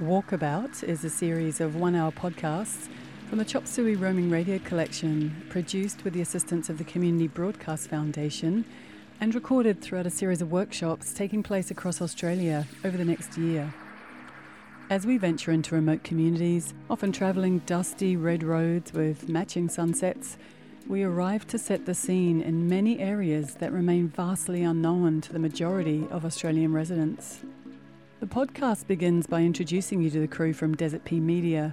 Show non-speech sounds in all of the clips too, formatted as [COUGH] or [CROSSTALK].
Walkabout is a series of one hour podcasts from the Chop Suey Roaming Radio Collection, produced with the assistance of the Community Broadcast Foundation and recorded throughout a series of workshops taking place across Australia over the next year. As we venture into remote communities, often travelling dusty red roads with matching sunsets, we arrive to set the scene in many areas that remain vastly unknown to the majority of Australian residents. The podcast begins by introducing you to the crew from Desert Pea Media.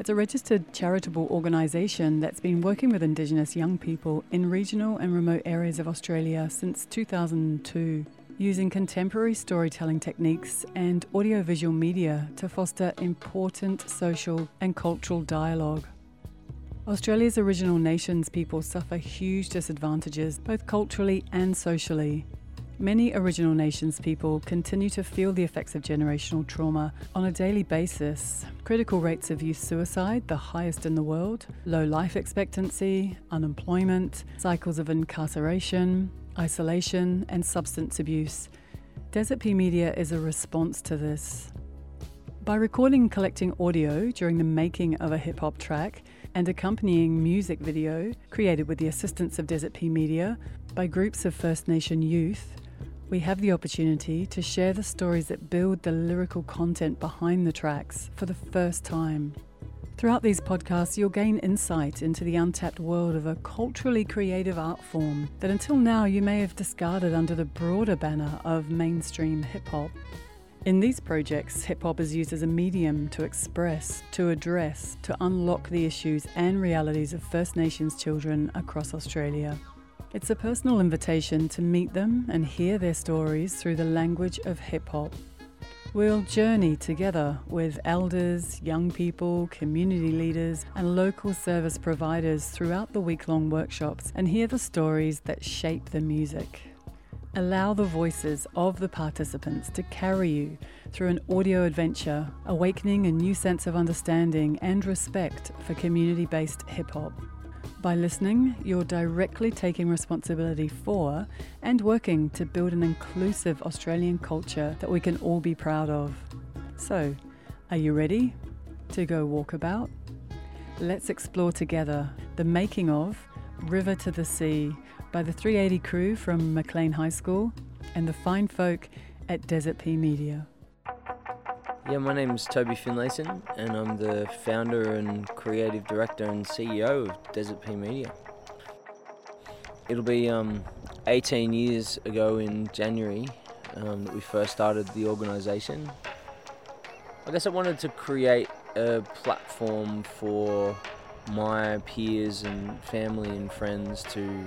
It's a registered charitable organisation that's been working with Indigenous young people in regional and remote areas of Australia since 2002, using contemporary storytelling techniques and audiovisual media to foster important social and cultural dialogue. Australia's original nations people suffer huge disadvantages, both culturally and socially. Many Original Nations people continue to feel the effects of generational trauma on a daily basis. Critical rates of youth suicide, the highest in the world, low life expectancy, unemployment, cycles of incarceration, isolation, and substance abuse. Desert Pea Media is a response to this. By recording and collecting audio during the making of a hip hop track and accompanying music video created with the assistance of Desert Pea Media by groups of First Nation youth, we have the opportunity to share the stories that build the lyrical content behind the tracks for the first time. Throughout these podcasts, you'll gain insight into the untapped world of a culturally creative art form that until now you may have discarded under the broader banner of mainstream hip hop. In these projects, hip hop is used as a medium to express, to address, to unlock the issues and realities of First Nations children across Australia. It's a personal invitation to meet them and hear their stories through the language of hip hop. We'll journey together with elders, young people, community leaders, and local service providers throughout the week long workshops and hear the stories that shape the music. Allow the voices of the participants to carry you through an audio adventure, awakening a new sense of understanding and respect for community based hip hop. By listening, you're directly taking responsibility for and working to build an inclusive Australian culture that we can all be proud of. So, are you ready to go walkabout? Let's explore together the making of River to the Sea by the 380 crew from Maclean High School and the fine folk at Desert Pea Media. Yeah, my name is Toby Finlayson, and I'm the founder and creative director and CEO of Desert Pea Media. It'll be um, 18 years ago in January um, that we first started the organisation. I guess I wanted to create a platform for my peers and family and friends to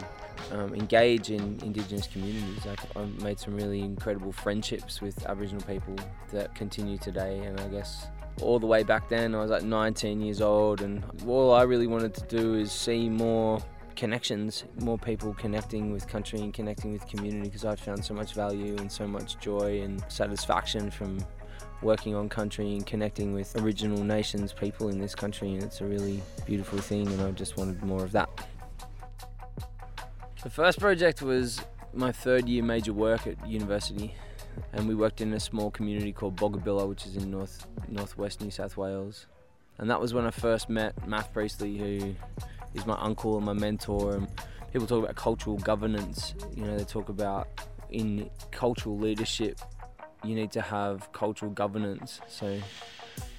um, engage in Indigenous communities. I, have made some really incredible friendships with Aboriginal people that continue today, and I guess all the way back then I was like 19 years old, and all I really wanted to do is see more connections, more people connecting with country and connecting with community because I'd found so much value and so much joy and satisfaction from working on country and connecting with original nations people in this country and it's a really beautiful thing and I just wanted more of that. The first project was my third year major work at university, and we worked in a small community called Boggabilla, which is in north northwest New South Wales. And that was when I first met Matt Priestley, who is my uncle and my mentor. And people talk about cultural governance. You know, they talk about in cultural leadership, you need to have cultural governance. So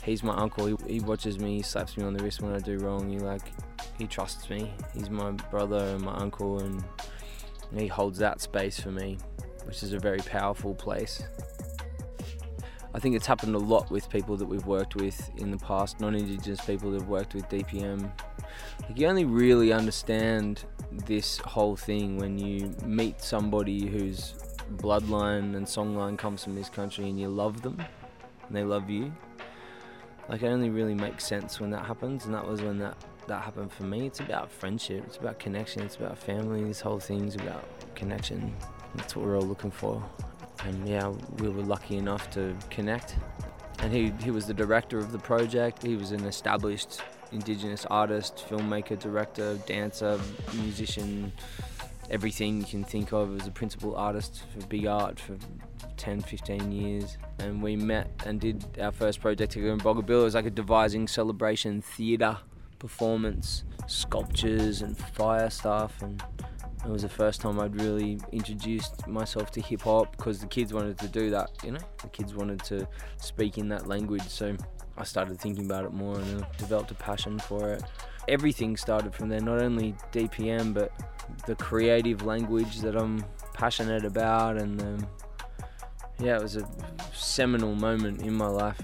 he's my uncle. He, he watches me, he slaps me on the wrist when I do wrong. He like he trusts me. He's my brother and my uncle, and he holds that space for me, which is a very powerful place. I think it's happened a lot with people that we've worked with in the past, non-Indigenous people that have worked with DPM. Like you only really understand this whole thing when you meet somebody whose bloodline and songline comes from this country and you love them and they love you. Like it only really makes sense when that happens, and that was when that that happened for me. It's about friendship, it's about connection, it's about family. This whole thing's about connection. That's what we're all looking for. And yeah, we were lucky enough to connect. And he, he was the director of the project. He was an established Indigenous artist, filmmaker, director, dancer, musician, everything you can think of as a principal artist for big art for 10, 15 years. And we met and did our first project together in Boggabilla. It was like a devising celebration theatre performance, sculptures and fire stuff. And it was the first time I'd really introduced myself to hip hop because the kids wanted to do that, you know? The kids wanted to speak in that language. So I started thinking about it more and developed a passion for it. Everything started from there, not only DPM, but the creative language that I'm passionate about. And um, yeah, it was a seminal moment in my life.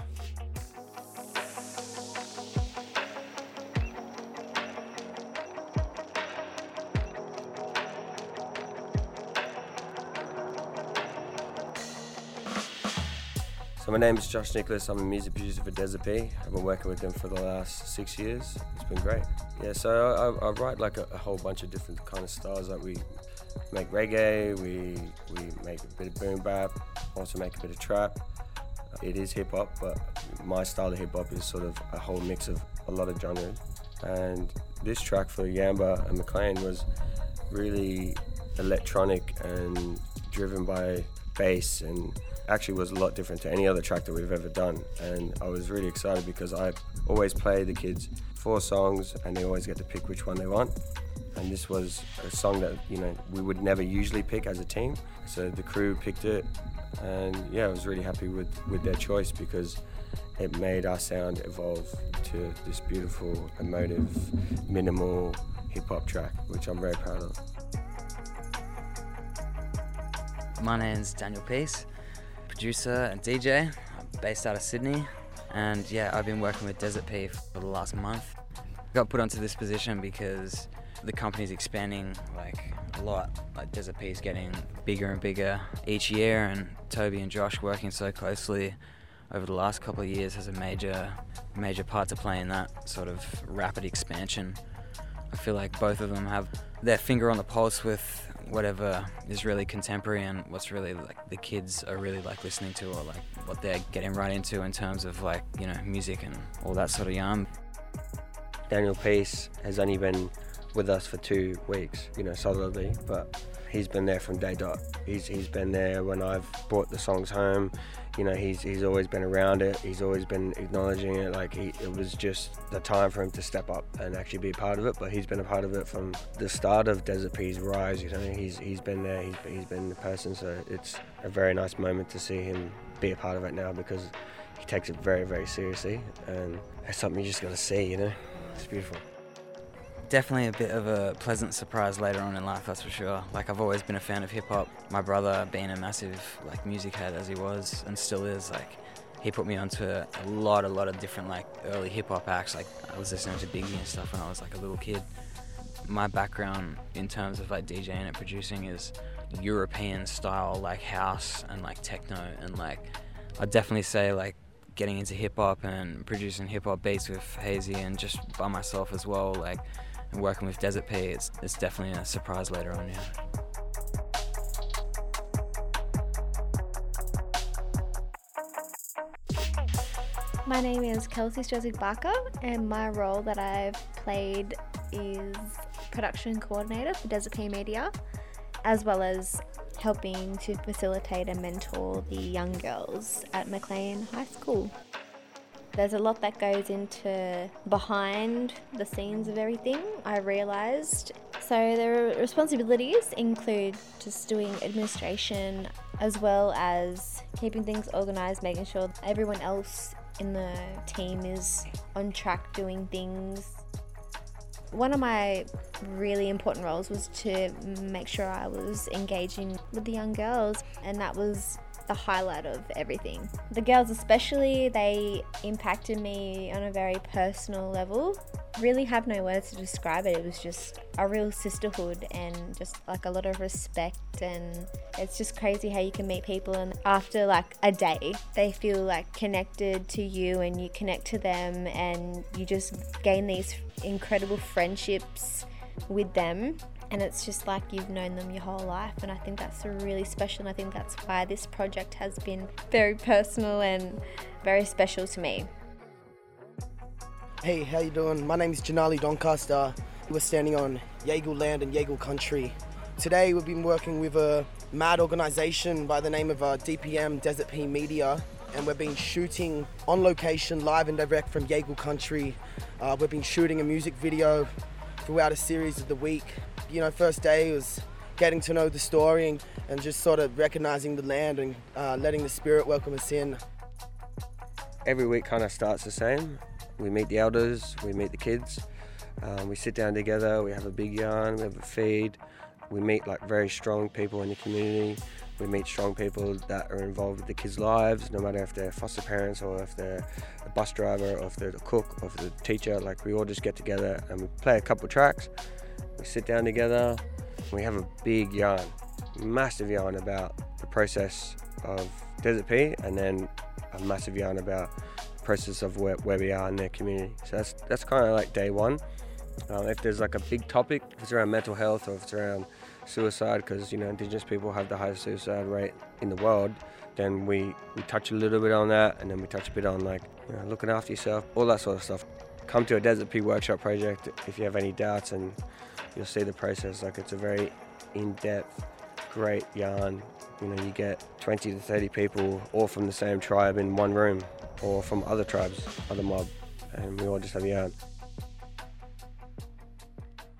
So my name is Josh Nicolas. I'm a music producer for Desert Pea. I've been working with them for the last six years. It's been great. Yeah, so I, I write like a, a, whole bunch of different kind of styles. Like we make reggae, we we make a bit of boom bap, also make a bit of trap. Uh, it is hip hop, but my style of hip hop is sort of a whole mix of a lot of genres. And this track for Yamba and Maclean was really electronic and driven by bass and actually was a lot different to any other track that we've ever done. And I was really excited because I always play the kids four songs and they always get to pick which one they want. And this was a song that, you know, we would never usually pick as a team. So the crew picked it and yeah, I was really happy with, with their choice because it made our sound evolve to this beautiful, emotive, minimal hip hop track, which I'm very proud of. My name's Daniel Peace producer and DJ. Based out of Sydney. And yeah, I've been working with Desert Pea for the last month. Got put onto this position because the company's expanding like a lot. Like Desert Pea is getting bigger and bigger each year, and Toby and Josh working so closely over the last couple of years has a major, major part to play in that sort of rapid expansion. I feel like both of them have their finger on the pulse with whatever is really contemporary and what's really like the kids are really like listening to or like what they're getting right into in terms of like you know music and all that sort of yarn. Daniel Peace has only been with us for two weeks, you know, solidly, but he's been there from day dot. He's he's been there when I've brought the songs home you know, he's he's always been around it. He's always been acknowledging it. Like he, it was just the time for him to step up and actually be a part of it. But he's been a part of it from the start of Desert Pea's rise. You know, he's he's been there. He's he's been the person. So it's a very nice moment to see him be a part of it now because he takes it very very seriously and it's something you just got to see. You know, it's beautiful definitely a bit of a pleasant surprise later on in life, that's for sure. Like I've always been a fan of hip hop. My brother, being a massive like music head as he was and still is, like he put me onto a lot, a lot of different like early hip hop acts. Like I was listening to Biggie and stuff when I was like a little kid. My background in terms of like DJing and producing is European style, like house and like techno, and like I'd definitely say like getting into hip hop and producing hip hop beats with Hazy and just by myself as well, like working with Desert Pea, it's, it's definitely a surprise later on, yeah. My name is Kelsey Strezig Barker, and my role that I've played is production coordinator for Desert Pea Media, as well as helping to facilitate and mentor the young girls at Maclean High School. There's a lot that goes into behind the scenes of everything, I realised. So, the responsibilities include just doing administration as well as keeping things organised, making sure everyone else in the team is on track doing things. One of my really important roles was to make sure I was engaging with the young girls, and that was the highlight of everything. The girls, especially, they impacted me on a very personal level. Really have no words to describe it. It was just a real sisterhood and just like a lot of respect. And it's just crazy how you can meet people and after like a day, they feel like connected to you and you connect to them and you just gain these incredible friendships with them and it's just like you've known them your whole life and i think that's really special and i think that's why this project has been very personal and very special to me hey how you doing my name is janali doncaster we're standing on Yaegl land and Yaegl country Today we've been working with a mad organisation by the name of uh, DPM Desert Pea Media and we've been shooting on location live and direct from Yaegl Country. Uh, we've been shooting a music video throughout a series of the week. You know, first day was getting to know the story and, and just sort of recognizing the land and uh, letting the spirit welcome us in. Every week kind of starts the same. We meet the elders, we meet the kids, um, we sit down together, we have a big yarn, we have a feed, we meet like very strong people in the community. We meet strong people that are involved with the kids' lives, no matter if they're foster parents or if they're a bus driver or if they're the cook or if they're the teacher. Like we all just get together and we play a couple tracks. Sit down together. We have a big yarn, massive yarn about the process of Desert Pea, and then a massive yarn about the process of where, where we are in their community. So that's that's kind of like day one. Um, if there's like a big topic, if it's around mental health or if it's around suicide, because you know Indigenous people have the highest suicide rate in the world, then we, we touch a little bit on that, and then we touch a bit on like you know, looking after yourself, all that sort of stuff. Come to a Desert Pea workshop project if you have any doubts, and you'll see the process. Like it's a very in-depth, great yarn. You know, you get 20 to 30 people, all from the same tribe in one room, or from other tribes, other mob, and we all just have yarn.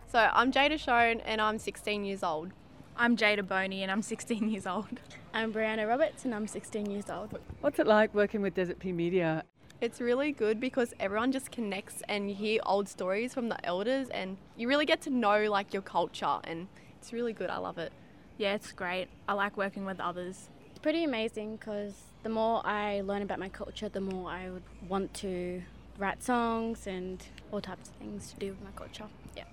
So I'm Jada Shone and I'm 16 years old. I'm Jada Boney and I'm 16 years old. I'm Brianna Roberts and I'm 16 years old. What's it like working with Desert Pea Media? It's really good because everyone just connects and you hear old stories from the elders and you really get to know like your culture and it's really good. I love it. Yeah, it's great. I like working with others. It's pretty amazing because the more I learn about my culture, the more I would want to write songs and all types of things to do with my culture. Yeah.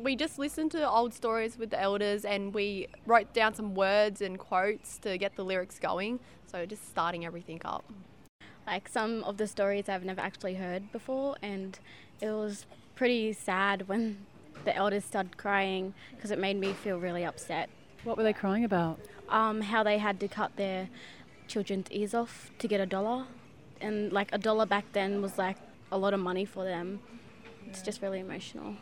We just listened to old stories with the elders and we wrote down some words and quotes to get the lyrics going. So just starting everything up. Like some of the stories I've never actually heard before, and it was pretty sad when [LAUGHS] the elders started crying because it made me feel really upset. What were they crying about? Um, how they had to cut their children's ears off to get a dollar, and like a dollar back then was like a lot of money for them. It's just really emotional.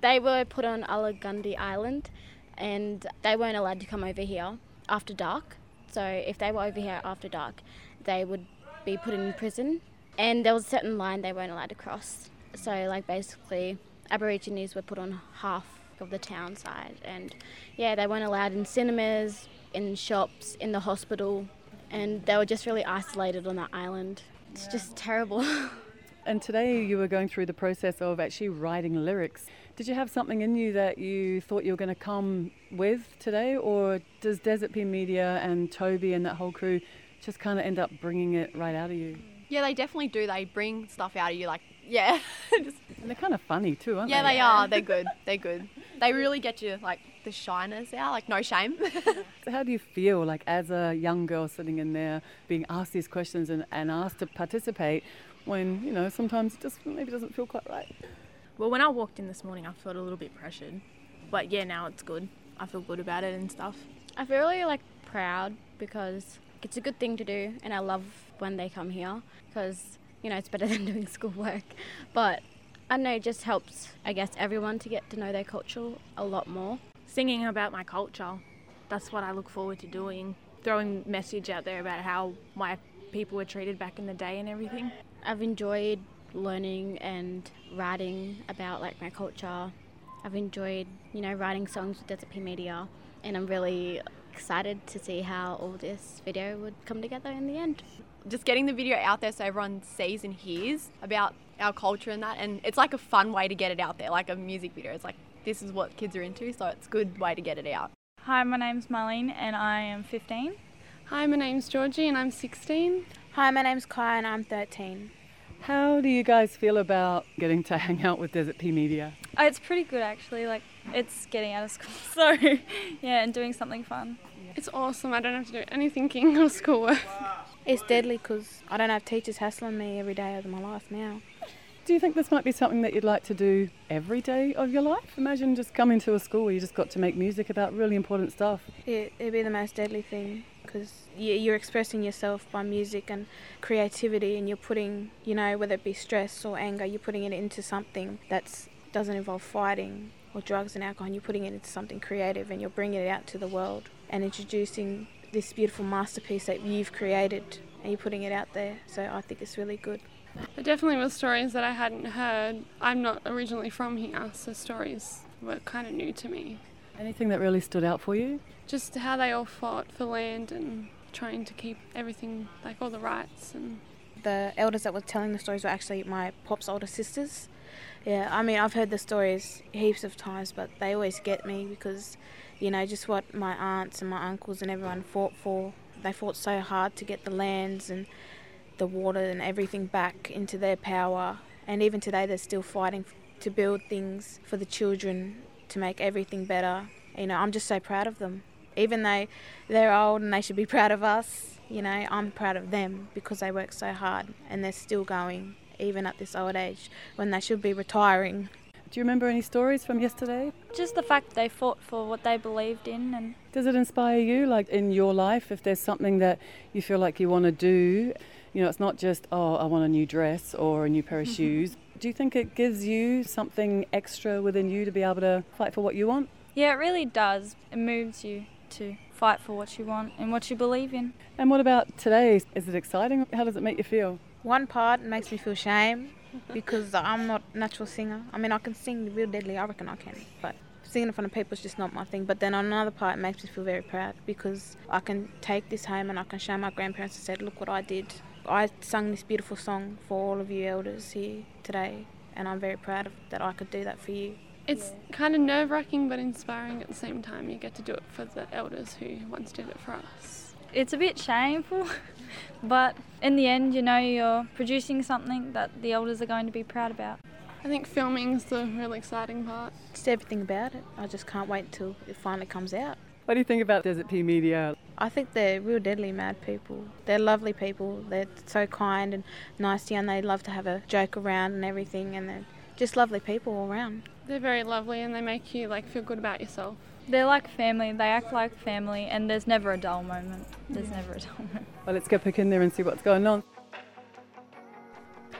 They were put on Ulgundahi Island and they weren't allowed to come over here after dark. So if they were over here after dark, they would be put in prison. And there was a certain line they weren't allowed to cross. So like basically Aborigines were put on half of the town side and yeah, they weren't allowed in cinemas, in shops, in the hospital and they were just really isolated on that island. It's just terrible. [LAUGHS] and today you were going through the process of actually writing lyrics. Did you have something in you that you thought you were going to come with today, or does Desert Pea Media and Toby and that whole crew just kind of end up bringing it right out of you? Yeah, they definitely do. They bring stuff out of you, like yeah. [LAUGHS] and they're kind of funny too, aren't yeah, they? Yeah, they are. They're good. They're good. They really get you like the shyness out, like no shame. [LAUGHS] so how do you feel like as a young girl sitting in there being asked these questions and, and asked to participate when, you know, sometimes it just maybe doesn't feel quite right? Well, when I walked in this morning, I felt a little bit pressured. But yeah, now it's good. I feel good about it and stuff. I feel really like proud because it's a good thing to do, and I love when they come here because you know it's better [LAUGHS] than doing schoolwork. But I don't know, it just helps, I guess, everyone to get to know their culture a lot more. Singing about my culture, that's what I look forward to doing. Throwing message out there about how my people were treated back in the day and everything. I've enjoyed learning and writing about like my culture. I've enjoyed, you know, writing songs with Desert Pea Media, and I'm really excited to see how all this video would come together in the end. Just getting the video out there so everyone sees and hears about our culture and that, and it's like a fun way to get it out there, like a music video. It's like this is what kids are into, so it's a good way to get it out. Hi, my name's Marlene and I am 15. Hi, my name's Georgie and I'm 16. Hi, my name's Kai and I'm 13. How do you guys feel about getting to hang out with Desert Pea Media? Oh, it's pretty good actually. Like it's getting out of school, [LAUGHS] so yeah, and doing something fun. It's awesome. I don't have to do any thinking [LAUGHS] or schoolwork. It's deadly because I don't have teachers hassling me every day of my life now. Do you think this might be something that you'd like to do every day of your life? Imagine just coming to a school where you just got to make music about really important stuff. It, it'd be the most deadly thing because you're expressing yourself by music and creativity, and you're putting, you know, whether it be stress or anger, you're putting it into something that doesn't involve fighting. or drugs and alcohol and you're putting it into something creative and you're bringing it out to the world and introducing this beautiful masterpiece that you've created and you're putting it out there. So I think it's really good. There definitely were stories that I hadn't heard. I'm not originally from here, so stories were kind of new to me. Anything that really stood out for you? Just how they all fought for land and trying to keep everything, like all the rights and the elders that were telling the stories were actually my pop's older sisters. Yeah, I mean, I've heard the stories heaps of times, but they always get me because, you know, just what my aunts and my uncles and everyone fought for. They fought so hard to get the lands and the water and everything back into their power. And even today, they're still fighting to build things for the children to make everything better. You know, I'm just so proud of them. Even though they're old and they should be [LAUGHS] proud of us, you know, I'm proud of them because they work so hard and they're still going, even at this old age, when they should be retiring. Do you remember any stories from yesterday? Just the fact they fought for what they believed in and Does it inspire you like in your life if there's something that you feel like you want to do? You know, it's not just oh, I want a new dress or a new pair of mm-hmm. shoes. Do you think it gives you something extra within you to be able to fight for what you want? Yeah, it really does. It moves you to fight for what you want and what you believe in. And what about today? Is it exciting? How does it make you feel? One part makes me feel shame because I'm not a natural singer. I mean, I can sing real deadly, I reckon I can, but singing in front of people is just not my thing. But then on another part, it makes me feel very proud because I can take this home and I can show my grandparents and say, look what I did. I sung this beautiful song for all of you elders here today, and I'm very proud of that I could do that for you. It's yeah. kind of nerve wracking but inspiring at the same time. You get to do it for the elders who once did it for us. It's a bit shameful, [LAUGHS] but in the end, you know, you're producing something that the elders are going to be proud about. I think filming is the really exciting part. Just everything about it. I just can't wait until it finally comes out. What do you think about Desert Pea Media? I think they're real deadly mad people. They're lovely people. They're so kind and nice to you, and they love to have a joke around and everything, and they're just lovely people all around. They're very lovely and they make you like feel good about yourself. They're like family. They act like family, and there's never a dull moment. There's never a dull moment. Well, let's go pick in there and see what's going on.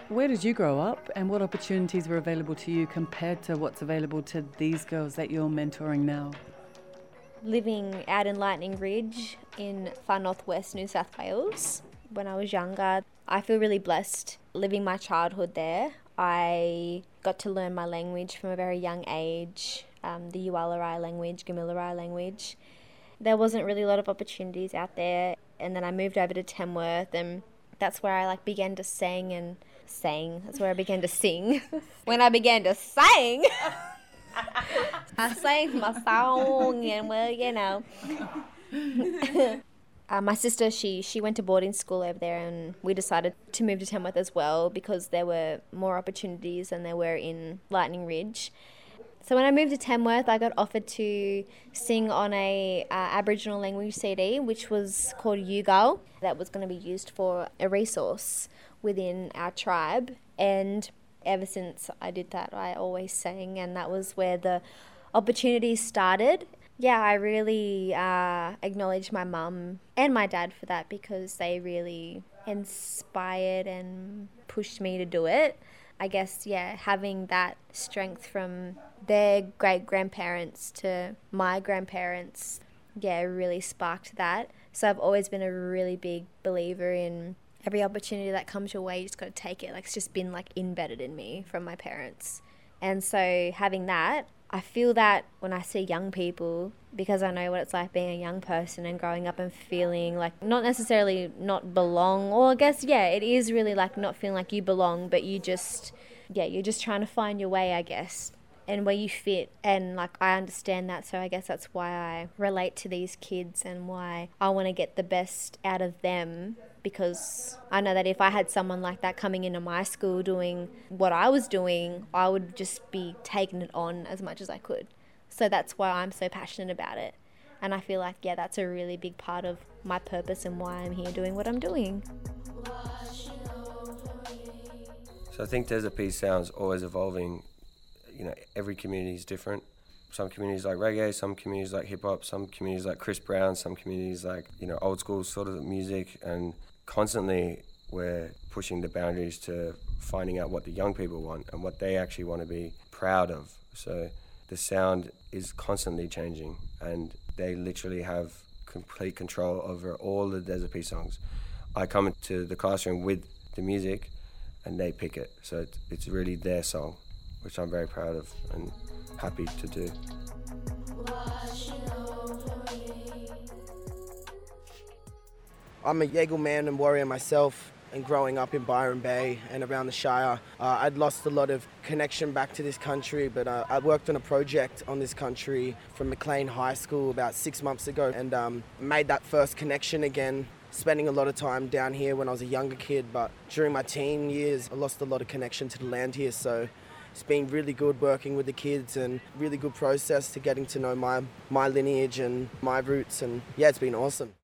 Where did you grow up, and what opportunities were available to you compared to what's available to these girls that you're mentoring now? Living out in Lightning Ridge in far northwest New South Wales when I was younger, I feel really blessed living my childhood there. I got to learn my language from a very young age, um, the Yuwalarai language, Gamilaroi language. There wasn't really a lot of opportunities out there, and then I moved over to Tamworth, and that's where I like began to sing and sing. That's where I began to sing. [LAUGHS] when I began to sing, [LAUGHS] I sang my song, and well, you know. [LAUGHS] Uh, my sister, she she went to boarding school over there, and we decided to move to Tamworth as well because there were more opportunities than there were in Lightning Ridge. So when I moved to Tamworth, I got offered to sing on a uh, Aboriginal language CD, which was called Yugal, that was going to be used for a resource within our tribe. And ever since I did that, I always sang, and that was where the opportunities started yeah, I really uh, acknowledge my mum and my dad for that because they really inspired and pushed me to do it. I guess, yeah, having that strength from their great grandparents to my grandparents, yeah, really sparked that. So I've always been a really big believer in every opportunity that comes your way, you just got to take it. Like it's just been like embedded in me from my parents. And so having that, I feel that when I see young people, because I know what it's like being a young person and growing up and feeling like not necessarily not belong, or I guess, yeah, it is really like not feeling like you belong, but you just, yeah, you're just trying to find your way, I guess, and where you fit. And like, I understand that, so I guess that's why I relate to these kids and why I want to get the best out of them because I know that if I had someone like that coming into my school doing what I was doing, I would just be taking it on as much as I could. So that's why I'm so passionate about it. And I feel like, yeah, that's a really big part of my purpose and why I'm here doing what I'm doing. So I think Desert Pea sounds always evolving. You know, every community is different. Some communities like reggae, some communities like hip hop, some communities like Chris Brown, some communities like, you know, old school sort of music and constantly we're pushing the boundaries to finding out what the young people want and what they actually want to be proud of. So the sound is constantly changing, and they literally have complete control over all the Desert P songs. I come into the classroom with the music, and they pick it, so it's, it's really their song, which I'm very proud of and happy to do. I'm a Yaegl man and warrior myself, and growing up in Byron Bay and around the Shire, uh, I'd lost a lot of connection back to this country. But uh, I worked on a project on this country from Maclean High School about six months ago, and um, made that first connection again. Spending a lot of time down here when I was a younger kid, but during my teen years, I lost a lot of connection to the land here. So it's been really good working with the kids and really good process to getting to know my my lineage and my roots, and yeah, it's been awesome.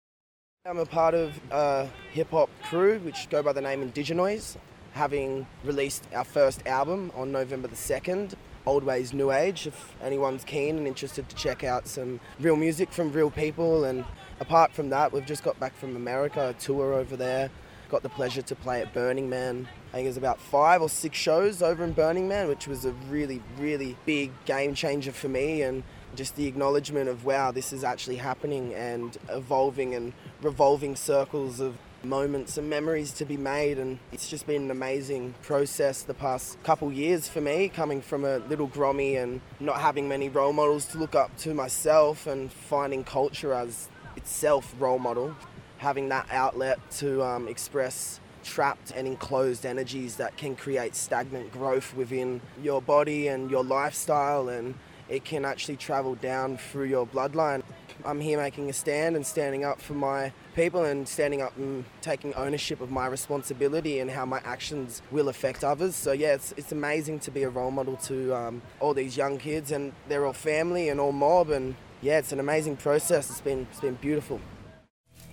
I'm a part of a hip hop crew which go by the name Indigenoise, having released our first album on November the 2nd, Old Ways New Age, if anyone's keen and interested to check out some real music from real people. And apart from that, we've just got back from America, a tour over there. Got the pleasure to play at Burning Man. I think there's about five or six shows over in Burning Man, which was a really, really big game changer for me. And just the acknowledgement of wow, this is actually happening and evolving and revolving circles of moments and memories to be made. And it's just been an amazing process the past couple years for me coming from a little grommy and not having many role models to look up to myself and finding culture as itself role model. Having that outlet to um, express trapped and enclosed energies that can create stagnant growth within your body and your lifestyle and it can actually travel down through your bloodline. I'm here making a stand and standing up for my people and standing up and taking ownership of my responsibility and how my actions will affect others. So yeah, it's, it's amazing to be a role model to um, all these young kids and they're all family and all mob and yeah, it's an amazing process. It's been it's been beautiful.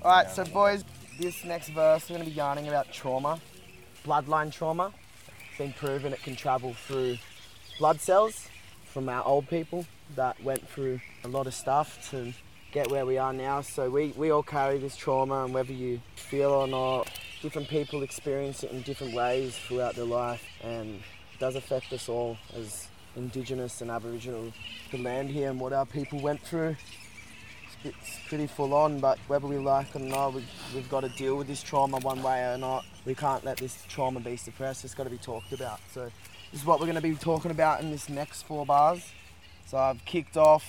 All right, so boys, this next verse we're going to be yarning about trauma, bloodline trauma. It's been proven it can travel through blood cells from our old people that went through a lot of stuff to get where we are now. So we, we all carry this trauma, and whether you feel or not, different people experience it in different ways throughout their life, and it does affect us all as Indigenous and Aboriginal the land here and what our people went through. It's, pretty full on, but whether we like it or not, we, we've got to deal with this trauma one way or not. We can't let this trauma be suppressed. It's got to be talked about. So is what we're going to be talking about in this next four bars. So I've kicked off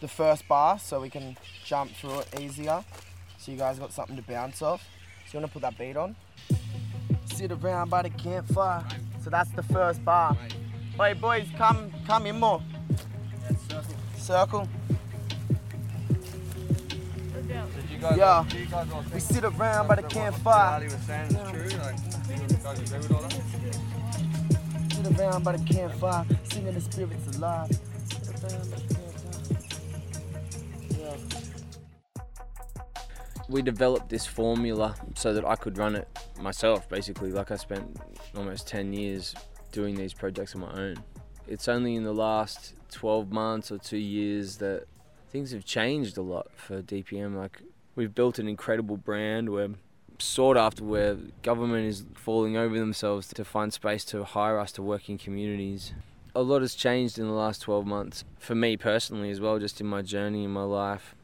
the first bar so we can jump through it easier. So you guys got something to bounce off. So you want to put that beat on? Sit around by the campfire. So that's the first bar. Hey boys, come come in more. circle. Circle. Yeah. We sit around by the campfire. Sit around by the campfire, singing the spirits alive. We developed this formula so that I could run it myself, basically. Like I spent almost 10 years doing these projects on my own. It's only in the last 12 months or two years that things have changed a lot for DPM. Like, we've built an incredible brand. We're sought after where government is falling over themselves to find space to hire us to work in communities. A lot has changed in the last 12 months for me personally as well, just in my journey in my life.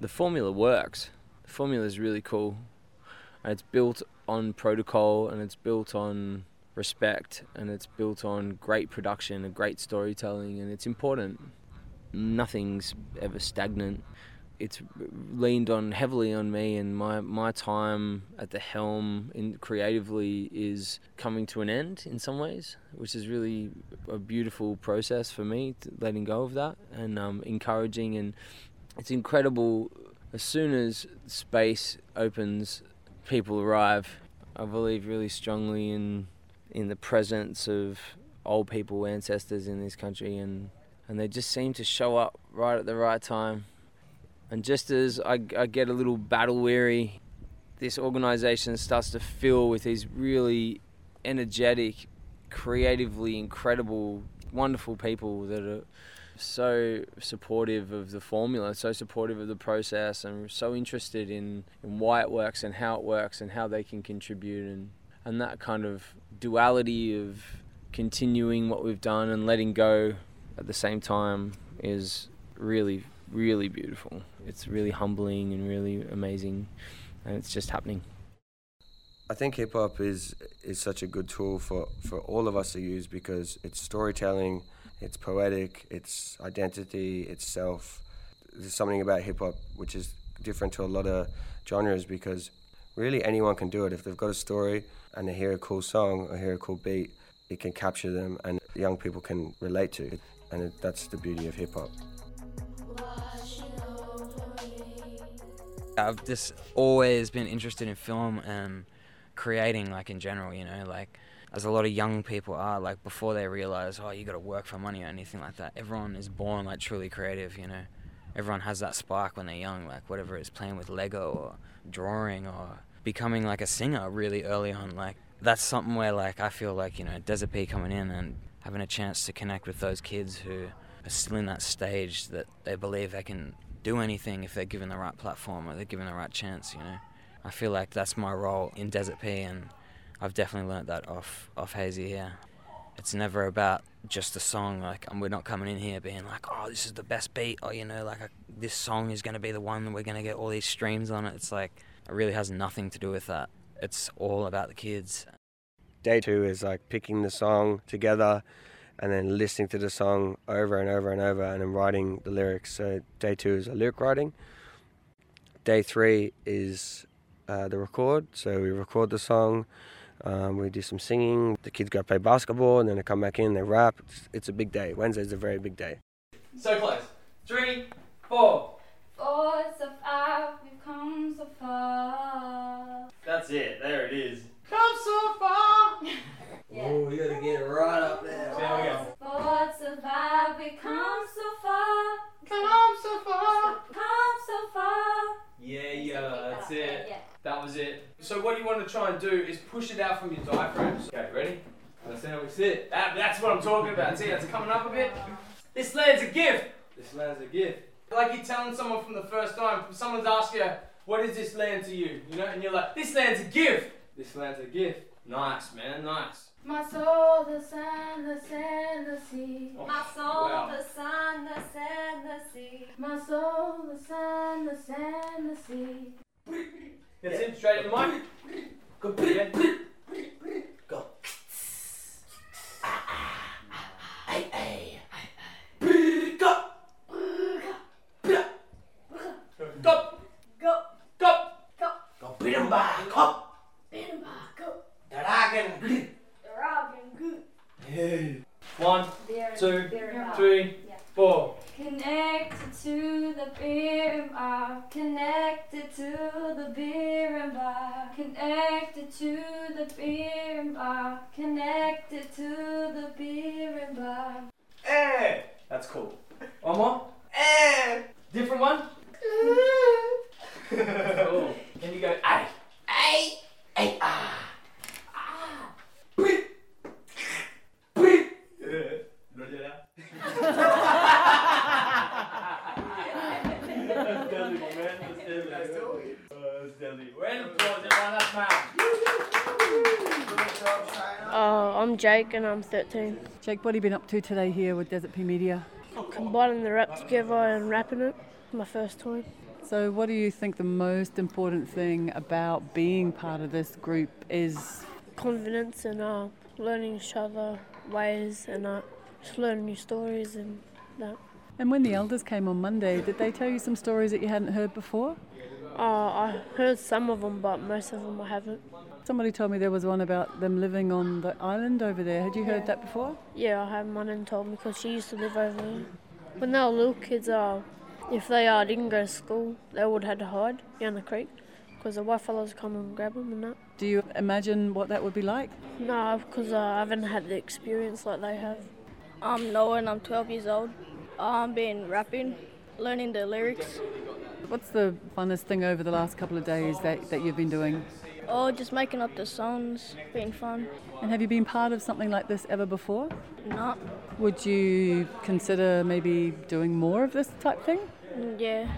The formula works. The formula is really cool. It's built on protocol and it's built on respect and it's built on great production and great storytelling and it's important. Nothing's ever stagnant it's leaned on heavily on me and my, my time at the helm in creatively is coming to an end in some ways which is really a beautiful process for me letting go of that and um, encouraging. And it's incredible as soon as space opens people arrive. I believe really strongly in in the presence of old people ancestors in this country and and they just seem to show up right at the right time and just as I, I get a little battle weary, this organization starts to fill with these really energetic, creatively incredible, wonderful people that are so supportive of the formula, so supportive of the process, and so interested in, in why it works and how it works and how they can contribute. And, and that kind of duality of continuing what we've done and letting go at the same time is really, really beautiful. It's really humbling and really amazing, and it's just happening. I think hip hop is is such a good tool for, for all of us to use because it's storytelling, it's poetic, it's identity, it's self. There's something about hip hop which is different to a lot of genres because really anyone can do it. If they've got a story and they hear a cool song or hear a cool beat, it can capture them and young people can relate to it. And it, that's the beauty of hip hop. I've just always been interested in film and creating, like in general, you know, like as a lot of young people are, like before they realize, oh, you got to work for money or anything like that. Everyone is born like truly creative, you know. Everyone has that spark when they're young, like whatever it's playing with Lego or drawing or becoming like a singer really early on. Like that's something where like I feel like you know Desert Pea coming in and having a chance to connect with those kids who are still in that stage that they believe they can do anything if they're given the right platform or they're given the right chance. You know, I feel like that's my role in Desert Pea, and I've definitely learnt that off off Hazy here. It's never about just a song. Like, we're not coming in here being like, "Oh, this is the best beat," or you know, like a, this song is going to be the one that we're going to get all these streams on it. It's like it really has nothing to do with that. It's all about the kids. Day two is like picking the song together and then listening to the song over and over and over and then writing the lyrics. So day two is a lyric writing. Day three is uh, the record. So we record the song, um, we do some singing. The kids go play basketball and then they come back in, they rap. It's, it's a big day. Wednesday's a very big day. So close. Three, four. Four, so five, we've come so far. That's it. There it is. Come so far. [LAUGHS] Oh, you gotta get it right up there. There we go. Four, so five, we come so far. Come so far. Come so far. Yeah, yeah, that's it. Yeah. That was it. So what you want to try and do is push it out from your diaphragm. Okay, ready? That's how we sit. That, that's what I'm talking about. See, that's coming up a bit. This land's a gift. This land's a gift. Like you're telling someone from the first time, someone's asked you, what is this land to you? You know, and you're like, this land's a gift. This land's a gift. Nice, man, nice. My soul, the sun, the sand, the sea. Oh, My soul, Wow. the sun, the sand, the sea. My soul, the sun, the sand, the sea. That's it, straight in the mic. Good. Yeah. Go. Go. [LAUGHS] Ah, ah. Go, Go. go, Go beat 'em back up. beat 'em back, go. Dragon. The rock and good. One, Beer, two, beer three, Yeah. four. Connected to the beer and bar. Connected to the beer and bar. Connected to the beer and bar. Connected to the beer and bar. Eh. That's cool. One more. Eh. Different one. [LAUGHS] cool. Can you go? Ay. Hey. Hey. Ah. That's deadly, my man. That's deadly. That's deadly. Uh, that's deadly. Round of applause, everyone. That's mad. Uh, I'm Jake and I'm 13. Jake, what have you been up to today here with Desert Pea Media? Combining the rap together and rapping it. My first time. So, what do you think the most important thing about being part of this group is? Confidence and uh, learning each other ways and uh, just learning new stories and that. And when the elders came on Monday, did they tell you some stories that you hadn't heard before? Uh, I heard some of them, but most of them I haven't. Somebody told me there was one about them living on the island over there. Had you heard that before? Yeah, I have. My nan told me because she used to live over there. When they were little kids, uh, if they uh, didn't go to school, they would have had to hide down the creek because the white fellows would come and grab them and that. Do you imagine what that would be like? No, because uh, I haven't had the experience like they have. I'm Noah and I'm 12 years old. I've been rapping, learning the lyrics. What's the funnest thing over the last couple of days that, that you've been doing? Oh, just making up the songs, being fun. And have you been part of something like this ever before? No. Would you consider maybe doing more of this type thing? Mm, Yeah.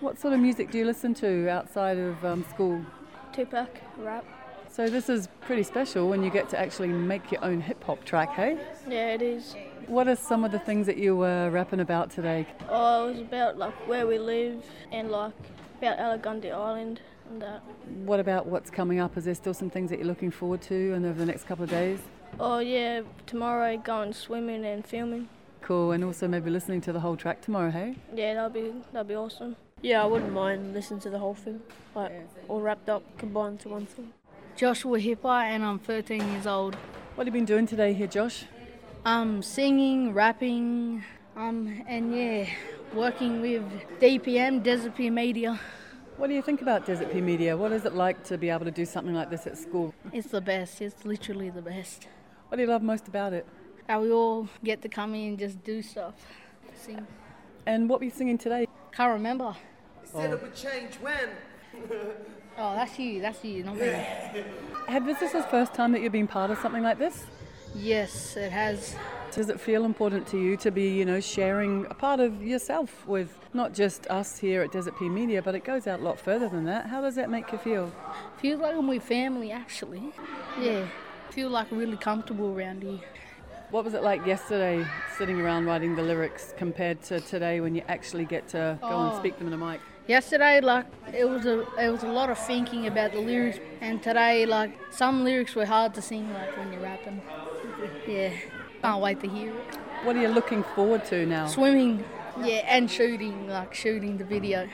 What sort of music do you listen to outside of um, school? Tupac, rap. So this is pretty special when you get to actually make your own hip hop track, hey? Yeah, it is. What are some of the things that you were rapping about today? Oh, it was about like where we live and like about Ulgundahi Island and that. What about what's coming up? Is there still some things that you're looking forward to and over the next couple of days? Oh yeah, tomorrow going swimming and filming. Cool, and also maybe listening to the whole track tomorrow, hey? Yeah, that'll be that'll be awesome. Yeah, I wouldn't mind listening to the whole thing, like all wrapped up, combined to one thing. Joshua Hipper, and I'm 13 years old. What have you been doing today here, Josh? Um, singing, rapping, um, and yeah, working with DPM, Desert Pea Media. What do you think about Desert Pea Media? What is it like to be able to do something like this at school? It's the best. It's literally the best. What do you love most about it? How we all get to come in and just do stuff, sing. And what were you singing today? Can't remember. Said it would change when. Oh, that's you. That's you, not me. Have this is the first time that you've been part of something like this? Yes, it has. Does it feel important to you to be, you know, sharing a part of yourself with not just us here at Desert Pea Media, but it goes out a lot further than that? How does that make you feel? Feels like I'm with family, actually. Yeah, feel like really comfortable around here. What was it like yesterday, sitting around writing the lyrics, compared to today when you actually get to go and Oh. speak them in a mic? Yesterday, like it was a it was a lot of thinking about the lyrics, and today, like some lyrics were hard to sing, like when you're rapping. Yeah, can't wait to hear it. What are you looking forward to now? Swimming, yeah, and shooting, like shooting the video.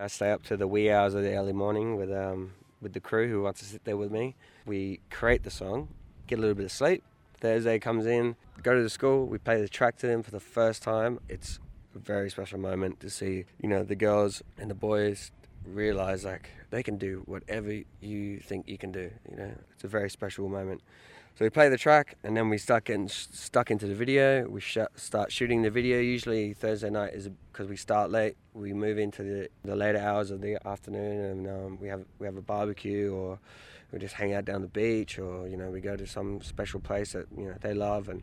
I stay up to the wee hours of the early morning with um, with the crew who wants to sit there with me. We create the song, get a little bit of sleep. Thursday comes in, go to the school. We play the track to them for the first time. It's a very special moment to see, you know, the girls and the boys realize like they can do whatever you think you can do. You know, it's a very special moment. So we play the track and then we start getting s- stuck into the video. We sh- start shooting the video. Usually Thursday night is because we start late. We move into the, the later hours of the afternoon and um, we have we have a barbecue or we just hang out down the beach or you know we go to some special place that you know they love and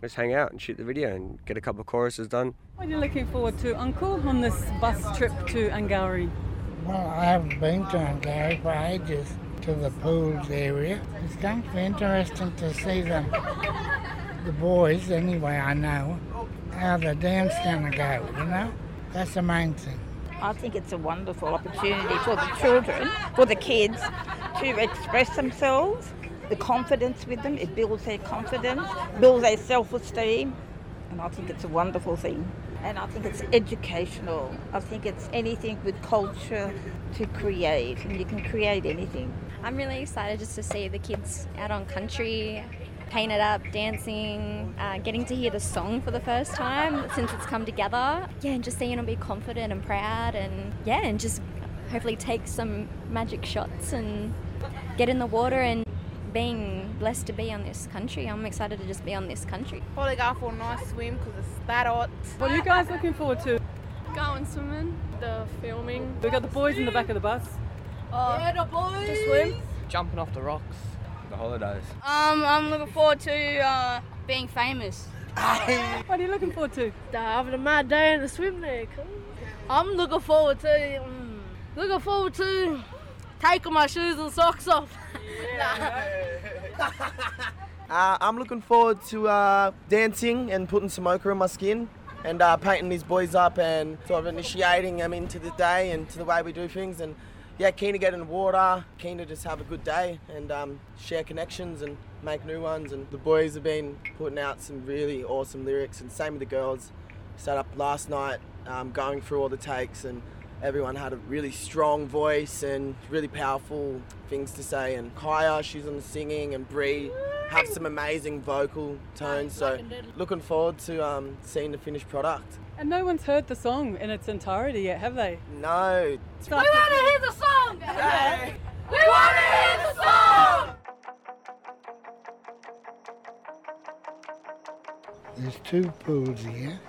just hang out and shoot the video and get a couple of choruses done. What are you looking forward to, Uncle, on this bus trip to Angourie? Well, I haven't been to Angourie for ages, to the pools area. It's going to be interesting to see them, the boys, anyway, I know, how the dance going to go, you know? That's the main thing. I think it's a wonderful opportunity for the children, for the kids, to express themselves, the confidence with them. It builds their confidence, builds their self esteem, and I think it's a wonderful thing. And I think it's educational. I think it's anything with culture to create, and you can create anything. I'm really excited just to see the kids out on country, painted up, dancing, uh, getting to hear the song for the first time since it's come together. Yeah, and just seeing them be confident and proud, and yeah, and just hopefully take some magic shots and get in the water and being blessed to be on this country. I'm excited to just be on this country. Probably go for a nice swim because it's that hot. What are you guys looking forward to? Going swimming, the filming. We've got the boys in the back of the bus. yeah, the boys. To swim. Jumping off the rocks. The holidays. Um, I'm looking forward to uh, being famous. [LAUGHS] what are you looking forward to? Having a mad day in the swim there. I'm looking forward to um, looking forward to taking my shoes and socks off. [LAUGHS] Uh, I'm looking forward to uh, dancing and putting some ochre in my skin and uh, painting these boys up and sort of initiating them into the day and to the way we do things. And yeah, keen to get in the water, keen to just have a good day and um, share connections and make new ones. And the boys have been putting out some really awesome lyrics, and same with the girls. Sat up last night um, going through all the takes and everyone had a really strong voice and really powerful things to say. And Kaya, she's on the singing, and Bree have some amazing vocal tones. So looking forward to um, seeing the finished product. And no one's heard the song in its entirety yet, have they? No. So We want to hear the song. We want to hear the song. There's two pools here,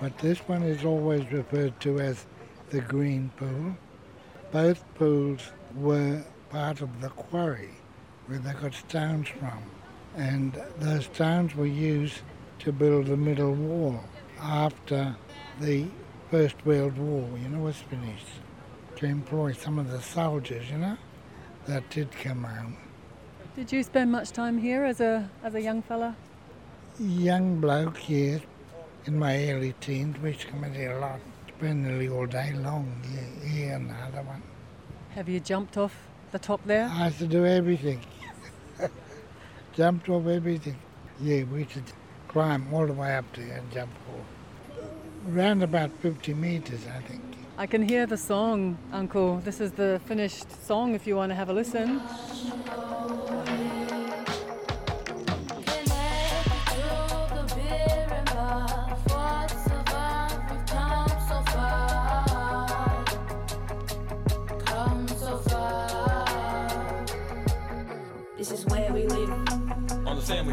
but this one is always referred to as the green pool. Both pools were part of the quarry where they got stones from, and those stones were used to build the middle wall after the First World War, you know, was finished, to employ some of the soldiers, you know, that did come home. Did you spend much time here as a as a young fella? Young bloke, yes, in my early teens, which come in here a lot. Spend nearly all day long, yeah, here and the other one. Have you jumped off the top there? I used to do everything. [LAUGHS] Jumped off everything. Yeah, we used to climb all the way up there and jump off. Round about 50 metres, I think. I can hear the song, Uncle. This is the finished song if you want to have a listen.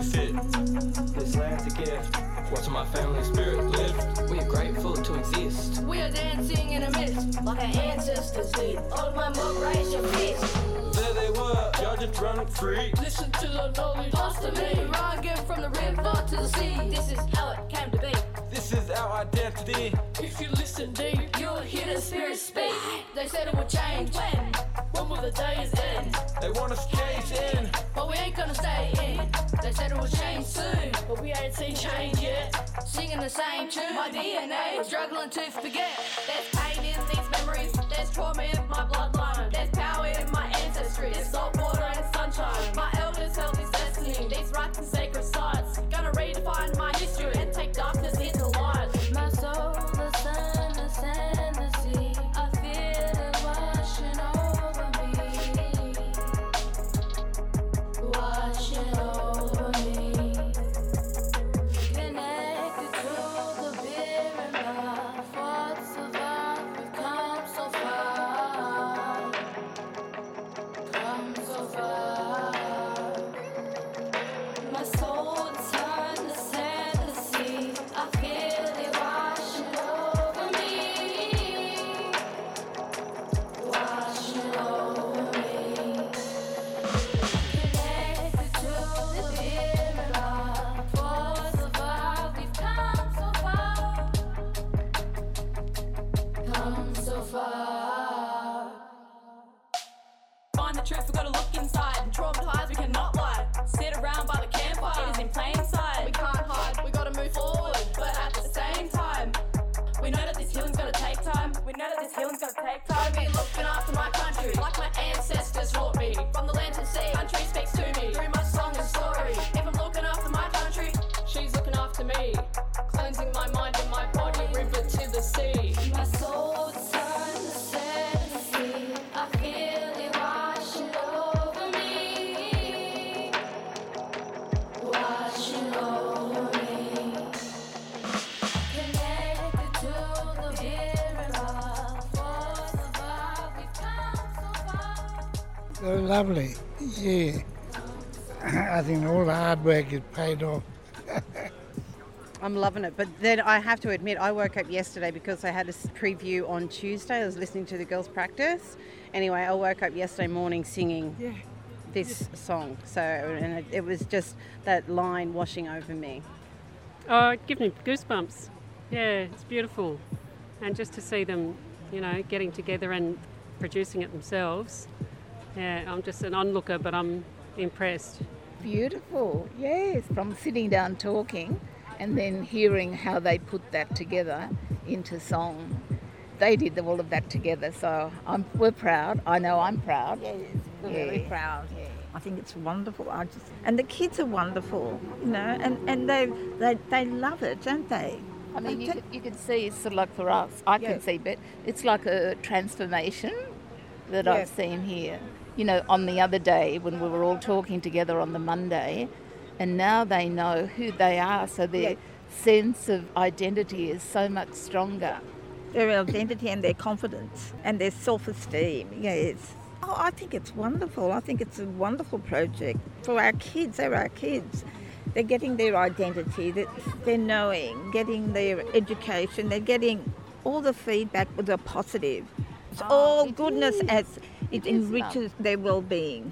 On the sand we sit. This land's a gift. Watching my family spirit live. We are grateful to exist. We are dancing in a mist, like our ancestors did. All my mom, raise your fist. There they were, judge and run free. Listen to the knowledge, pass to me. Rocking from the river to the sea. This is how it came to be. This is our identity. If you listen deep, you'll hear the spirit speak. They said it would change when. Will the days end? They want us caged in. But we ain't gonna stay in. They said it would change soon, but we ain't seen change yet. Singing the same tune, my DNA struggling to forget. There's pain in these memories, there's trauma in my bloodline, there's power in my ancestry, there's salt water and sunshine. My elders held this destiny, these rites and sacred sites. Gonna redefine my history lovely, yeah. [LAUGHS] I think all the hard work is paid off. [LAUGHS] I'm loving it. But then I have to admit, I woke up yesterday because I had a preview on Tuesday. I was listening to the girls practice. Anyway, I woke up yesterday morning singing this song. So, and it, it was just that line washing over me. Oh, it gives me goosebumps. Yeah, it's beautiful. And just to see them, you know, getting together and producing it themselves. Yeah, I'm just an onlooker, but I'm impressed. Beautiful, yes, from sitting down talking and then hearing how they put that together into song. They did all of that together, so I'm, we're proud. I know I'm proud. Yes, we're very Yeah. proud. I think it's wonderful. I just and the kids are wonderful, you know, and, and they, they they love it, don't they? I mean, you ta- could, you could see it's sort of like for us, I Yeah. can see, but it's like a transformation that Yes. I've seen here. You know, on the other day when we were all talking together on the Monday, and now they know who they are, so their Yeah. sense of identity is so much stronger. their identity and their confidence and their self-esteem. Yes. Oh, I think it's wonderful. I think it's a wonderful project for our kids. They're our kids. They're getting their identity. They're, they're knowing, getting their education. They're getting all the feedback with a positive. It's oh, all goodness as it, enriches their well-being.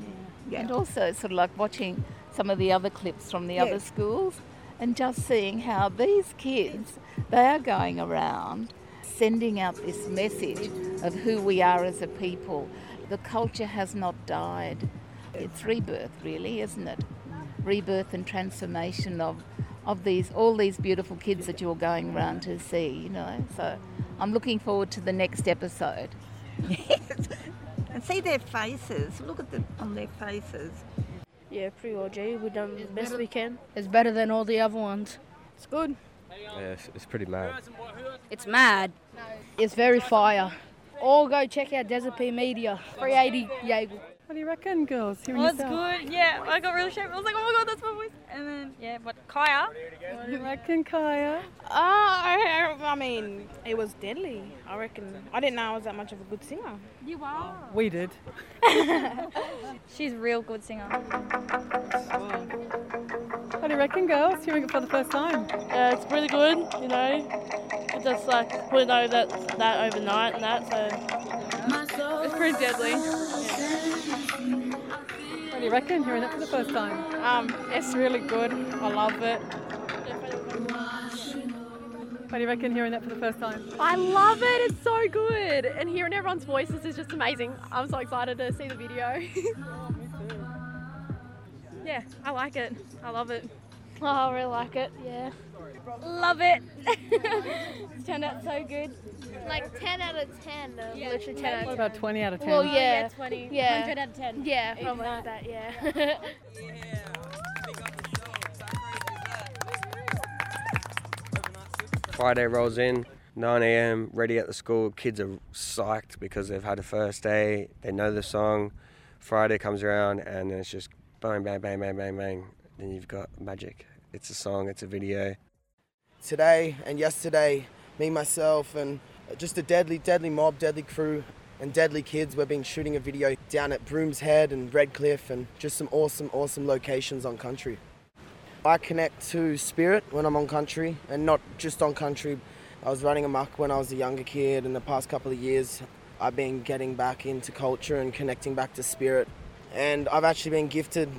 Yeah. And also it's sort of like watching some of the other clips from the other schools and just seeing how these kids, they are going around sending out this message of who we are as a people. The culture has not died. It's rebirth really, isn't it? Rebirth and transformation of of these all these beautiful kids that you're going around to see, you know. So I'm looking forward to the next episode. [LAUGHS] and see their faces. Look at them on their faces. Yeah, pretty well, G. We've done the best we can. It's better than all the other ones. It's good. Yeah, it's, it's pretty mad. It's mad. It's very fire. All go check out Desert Pea Media. 380 Yaegl. What do you reckon, girls? Hearing Oh, it's yourself? good. Yeah, I got really shaken. I was like, oh my god, that's my voice. And then, yeah, but Kaya. What do you reckon, Kaya? Uh, I, I, I mean, it was deadly. I reckon. I didn't know I was that much of a good singer. You are. We did. [LAUGHS] She's a real good singer. What do you reckon, girls? Hearing it for the first time? Yeah, it's really good, you know. It just like wouldn't know that that overnight and that, so it's pretty deadly. What do you reckon? Hearing it for the first time? Um, it's really good. I love it. What do you reckon? Hearing that for the first time? I love it. It's so good. And hearing everyone's voices is just amazing. I'm so excited to see the video. [LAUGHS] yeah, I like it. I love it. Oh, I really like it. Yeah. Love it. [LAUGHS] it's turned out so good. Like 10 out of 10. though. Yeah, Literally 10 out of 10. about 20 out of 10? Well, Oh, yeah. yeah, 20. Yeah. 100 out of 10. Yeah, Even probably like that, yeah. [LAUGHS] Friday rolls in, 9 a.m., ready at the school. Kids are psyched because they've had a first day, they know the song. Friday comes around and then it's just bang, bang, bang, bang, bang, bang. Then you've got magic. It's a song, it's a video. Today and yesterday, me, myself, and just a deadly, deadly mob, deadly crew, and deadly kids. We've been shooting a video down at Brooms Head and Redcliffe, and just some awesome, awesome locations on country. I connect to spirit when I'm on country, and not just on country. I was running amok when I was a younger kid, and the past couple of years, I've been getting back into culture and connecting back to spirit. And I've actually been gifted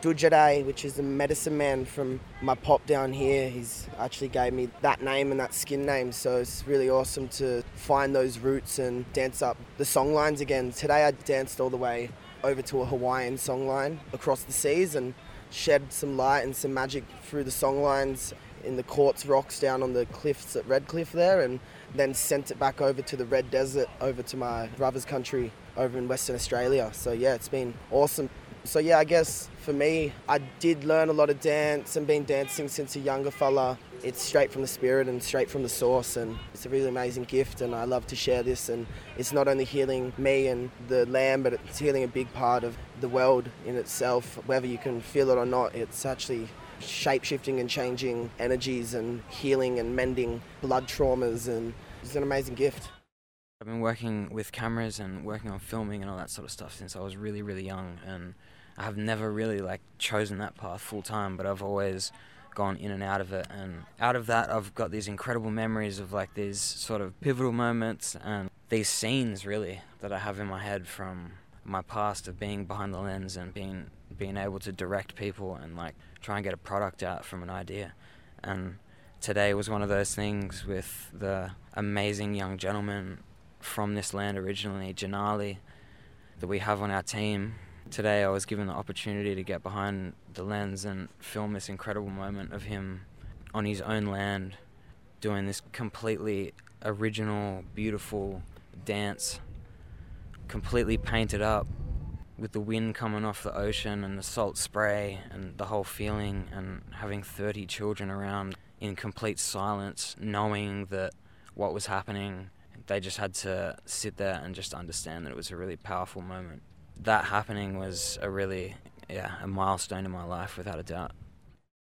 Dujade, which is a medicine man from my pop down here. He's actually gave me that name and that skin name, so it's really awesome to find those roots and dance up the song lines again. Today I danced all the way over to a Hawaiian song line across the seas and shed some light and some magic through the song lines in the quartz rocks down on the cliffs at Redcliffe there and then sent it back over to the Red Desert, over to my brother's country over in Western Australia. So yeah, it's been awesome. So yeah, I guess for me, I did learn a lot of dance and been dancing since a younger fella. It's straight from the spirit and straight from the source, and it's a really amazing gift. And I love to share this. And it's not only healing me and the land, but it's healing a big part of the world in itself. Whether you can feel it or not, it's actually shape shifting and changing energies and healing and mending blood traumas, and it's an amazing gift. I've been working with cameras and working on filming and all that sort of stuff since I was really, really young, and I have never really like chosen that path full time, but I've always gone in and out of it. And out of that, I've got these incredible memories of like these sort of pivotal moments and these scenes really that I have in my head from my past of being behind the lens and being being able to direct people and like try and get a product out from an idea. And today was one of those things with the amazing young gentleman from this land originally, Janali, that we have on our team. Today I was given the opportunity to get behind the lens and film this incredible moment of him on his own land doing this completely original, beautiful dance, completely painted up with the wind coming off the ocean and the salt spray and the whole feeling and having 30 children around in complete silence knowing that what was happening they just had to sit there and just understand that it was a really powerful moment. That happening was a really yeah a milestone in my life without a doubt.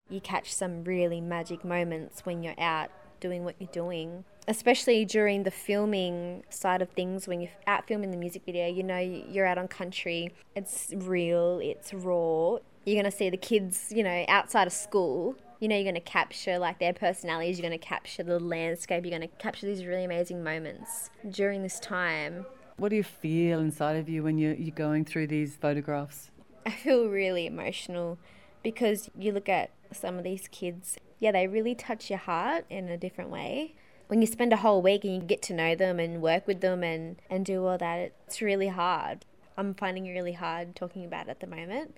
You catch some really magic moments when you're out doing what you're doing especially during the filming side of things. When you're out filming the music video you know you're out on country it's real it's raw. You're going to see the kids you know outside of school you know you're going to capture like their personalities you're going to capture the landscape you're going to capture these really amazing moments during this time What do you feel inside of you when you're, you're going through these photographs? I feel really emotional because you look at some of these kids, yeah, they really touch your heart in a different way. When you spend a whole week and you get to know them and work with them and, and do all that, it's really hard. I'm finding it really hard talking about it at the moment.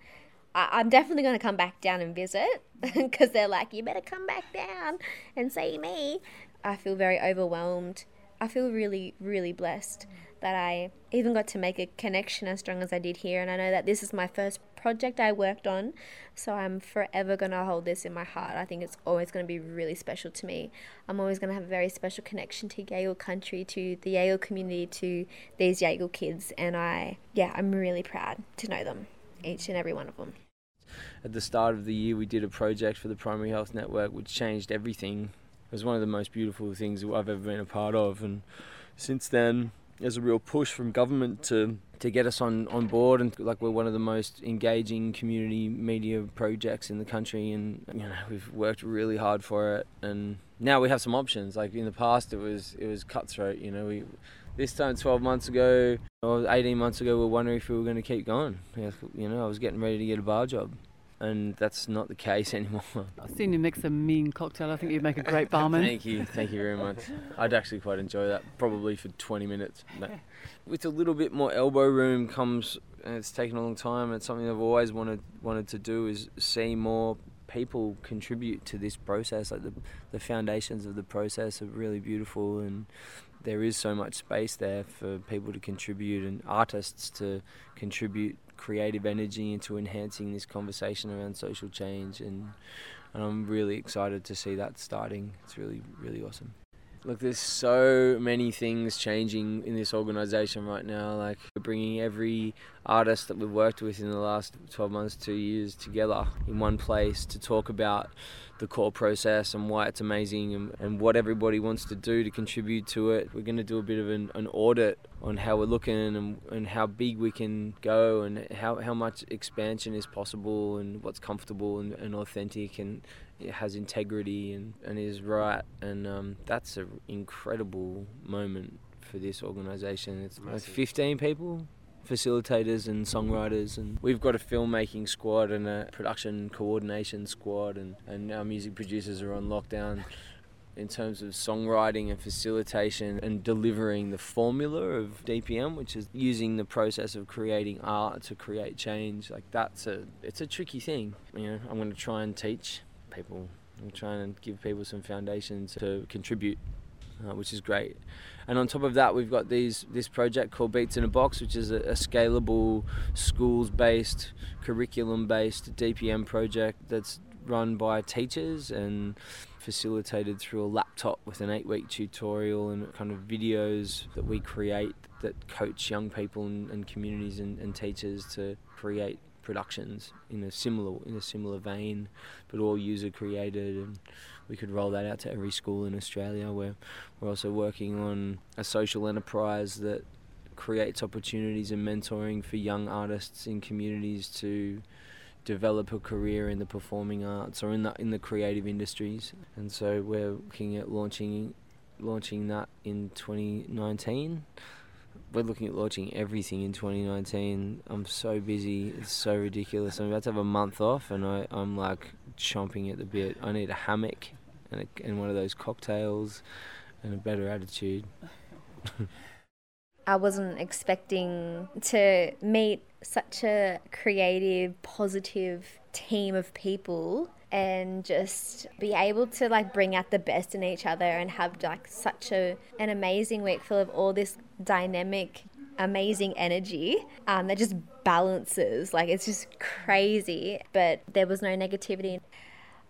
I- I'm definitely going to come back down and visit [LAUGHS] because they're like, you better come back down and see me. I feel very overwhelmed. I feel really, really blessed that I even got to make a connection as strong as I did here. And I know that this is my first project I worked on, so I'm forever going to hold this in my heart. I think it's always going to be really special to me. I'm always going to have a very special connection to Yaegl country, to the Yaegl community, to these Yaegl kids. And I, yeah, I'm really proud to know them, each and every one of them. At the start of the year, we did a project for the Primary Health Network, which changed everything. It was one of the most beautiful things I've ever been a part of, and since then, there's a real push from government to to get us on, on board. And like we're one of the most engaging community media projects in the country. And you know we've worked really hard for it. And now we have some options. Like in the past it was it was cutthroat. You know we this time 12 months ago or 18 months ago we were wondering if we were going to keep going you know I was getting ready to get a bar job and that's not the case [LAUGHS] anymore. I've seen you mix a mean cocktail. I think you'd make a great [LAUGHS] barman. thank you, thank you very much. I'd actually quite enjoy that, probably for 20 minutes. But with a little bit more elbow room comes, and it's taken a long time. It's something I've always wanted wanted to do is see more people contribute to this process. Like the the foundations of the process are really beautiful, and there is so much space there for people to contribute and artists to contribute creative energy into enhancing this conversation around social change and, and I'm really excited to see that starting. It's really really awesome. Look, there's so many things changing in this organization right now. Like we're bringing every artist that we've worked with in the last 12 months, two years together in one place to talk about the core process and why it's amazing and, and what everybody wants to do to contribute to it. We're going to do a bit of an, an audit on how we're looking and, and how big we can go and how, how much expansion is possible and what's comfortable and, and authentic and it has integrity and, and is right. And um, that's an incredible moment for this organisation. It's like 15 people facilitators and songwriters and we've got a filmmaking squad and a production coordination squad and, and our music producers are on lockdown in terms of songwriting and facilitation and delivering the formula of DPM, which is using the process of creating art to create change. Like that's a it's a tricky thing. You know, I'm going to try and teach people. I'm trying to give people some foundations to contribute, uh, which is great. And on top of that, we've got these this project called Beats in a Box, which is a, a scalable, schools-based, curriculum-based DPM project that's run by teachers and facilitated through a laptop with an eight-week tutorial and kind of videos that we create that coach young people and, and communities and, and teachers to create productions in a similar in a similar vein, but all user created, and we could roll that out to every school in Australia. Where we're also working on a social enterprise that creates opportunities and mentoring for young artists in communities to develop a career in the performing arts or in the in the creative industries. And so we're looking at launching launching that in 2019 we're looking at launching everything in 2019. I'm so busy. It's so ridiculous. I'm about to have a month off, and I'm like chomping at the bit. I need a hammock and, a, and one of those cocktails and a better attitude. I wasn't expecting to meet such a creative, positive team of people and just be able to like bring out the best in each other and have like such a an amazing week full of all this dynamic amazing energy um, that just balances. Like it's just crazy. But there was no negativity.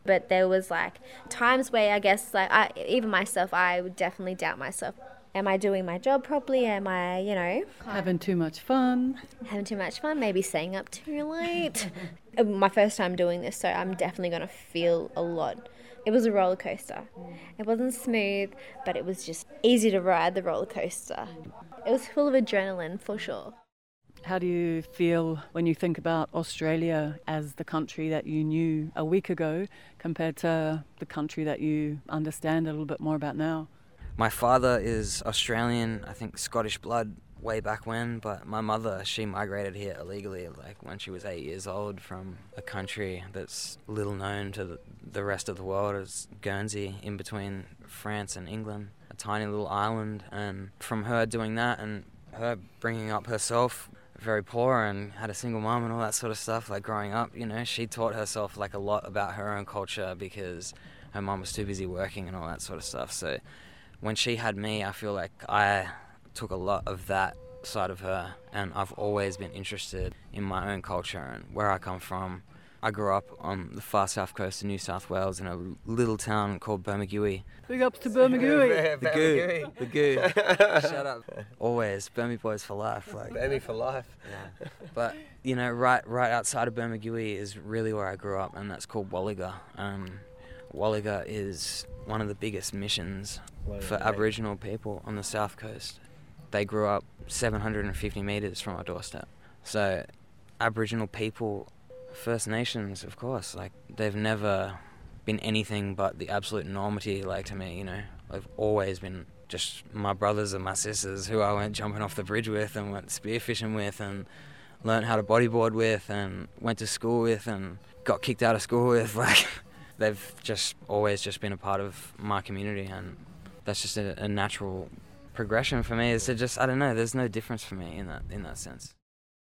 But there was like times where i guess like I, even myself i would definitely doubt myself am I doing my job properly? Am I, you know, having too much fun? Having too much fun, maybe staying up too late. [LAUGHS] Uh, my first time doing this, so I'm definitely going to feel a lot. It was a roller coaster. It wasn't smooth, but it was just easy to ride the roller coaster. It was full of adrenaline for sure. How do you feel when you think about Australia as the country that you knew a week ago compared to the country that you understand a little bit more about now? My father is Australian, I think Scottish blood way back when, but my mother, she migrated here illegally, like when she was eight years old from a country that's little known to the, rest of the world as Guernsey, in between France and England, a tiny little island. And from her doing that and her bringing up herself very poor and had a single mom and all that sort of stuff. Like growing up, you know, she taught herself like a lot about her own culture because her mom was too busy working and all that sort of stuff. So when she had me, I feel like I took a lot of that side of her, and I've always been interested in my own culture and where I come from. I grew up on the far south coast of New South Wales in a little town called Bermagui. Big ups to Bermagui. [LAUGHS] The goo, the goo. [LAUGHS] Shut up. [LAUGHS] Always Burmy boys for life. Like Burmy for life. Yeah. But you know, right right outside of Bermagui is really where I grew up, and that's called Wallaga. Um, Wallaga is one of the biggest missions for Aboriginal people on the south coast. They grew up 750 metres from our doorstep. So, Aboriginal people, First Nations, of course, like they've never been anything but the absolute normity, like to me, you know. I've always been just my brothers and my sisters who I went jumping off the bridge with and went spearfishing with and learned how to bodyboard with and went to school with and got kicked out of school with. [LAUGHS] Like, they've just always just been a part of my community and that's just a, a natural progression for me is to just I don't know there's no difference for me in that in that sense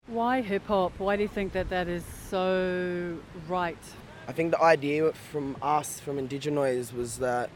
Why hip hop? Why do you think that that is so right? I think the idea from us, from Indigenoids, was that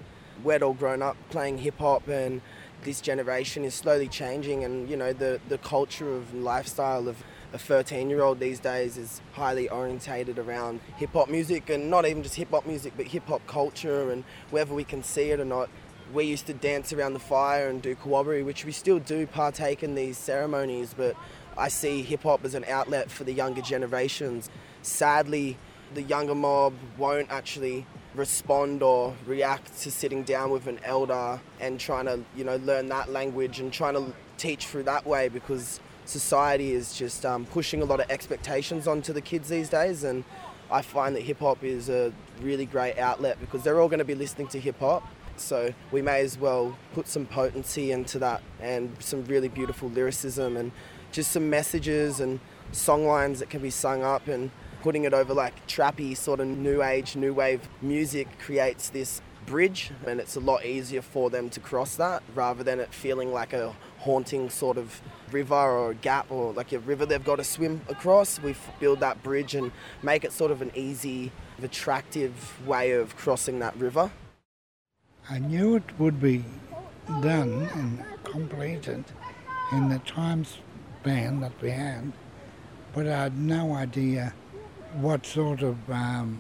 we'd all grown up playing hip hop and this generation is slowly changing and you know the, the culture of lifestyle of a 13 year old these days is highly orientated around hip hop music and not even just hip hop music but hip hop culture and whether we can see it or not. We used to dance around the fire and do corroboree which we still do partake in these ceremonies but I see hip hop as an outlet for the younger generations. Sadly the younger mob won't actually respond or react to sitting down with an elder and trying to you know learn that language and trying to teach through that way because society is just um, pushing a lot of expectations onto the kids these days and I find that hip hop is a really great outlet because they're all going to be listening to hip hop. So we may as well put some potency into that and some really beautiful lyricism and just some messages and song lines that can be sung up and putting it over like trappy sort of new age, new wave music creates this bridge and it's a lot easier for them to cross that rather than it feeling like a haunting sort of river or a gap or like a river they've got to swim across. We build that bridge and make it sort of an easy, attractive way of crossing that river. I knew it would be done and completed in the time span that we had, but I had no idea what sort of um,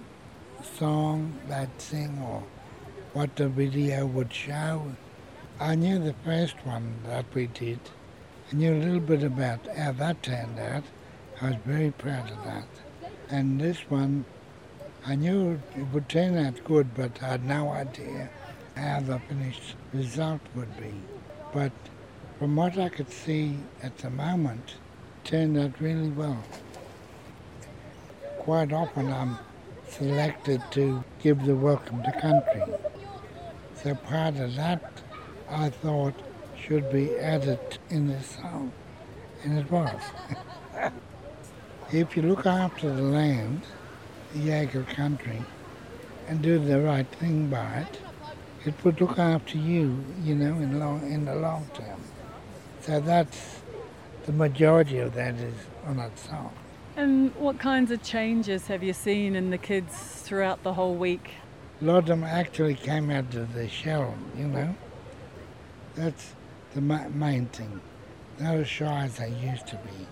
song they'd sing or what the video would show. I knew the first one that we did. I knew a little bit about how that turned out. I was very proud of that. And this one, I knew it would turn out good, but I had no idea how the finished result would be. But from what I could see at the moment, turned out really well. Quite often I'm selected to give the welcome to country. So part of that I thought should be added in the song, and it was. if you look after the land, the Yaegl country, and do the right thing by it, it would look after you, you know, in long in the long term. So that's the majority of that is on that song. And what kinds of changes have you seen in the kids throughout the whole week? A lot of them actually came out of the shell, you know. That's the ma- main thing. Not as shy as they used to be.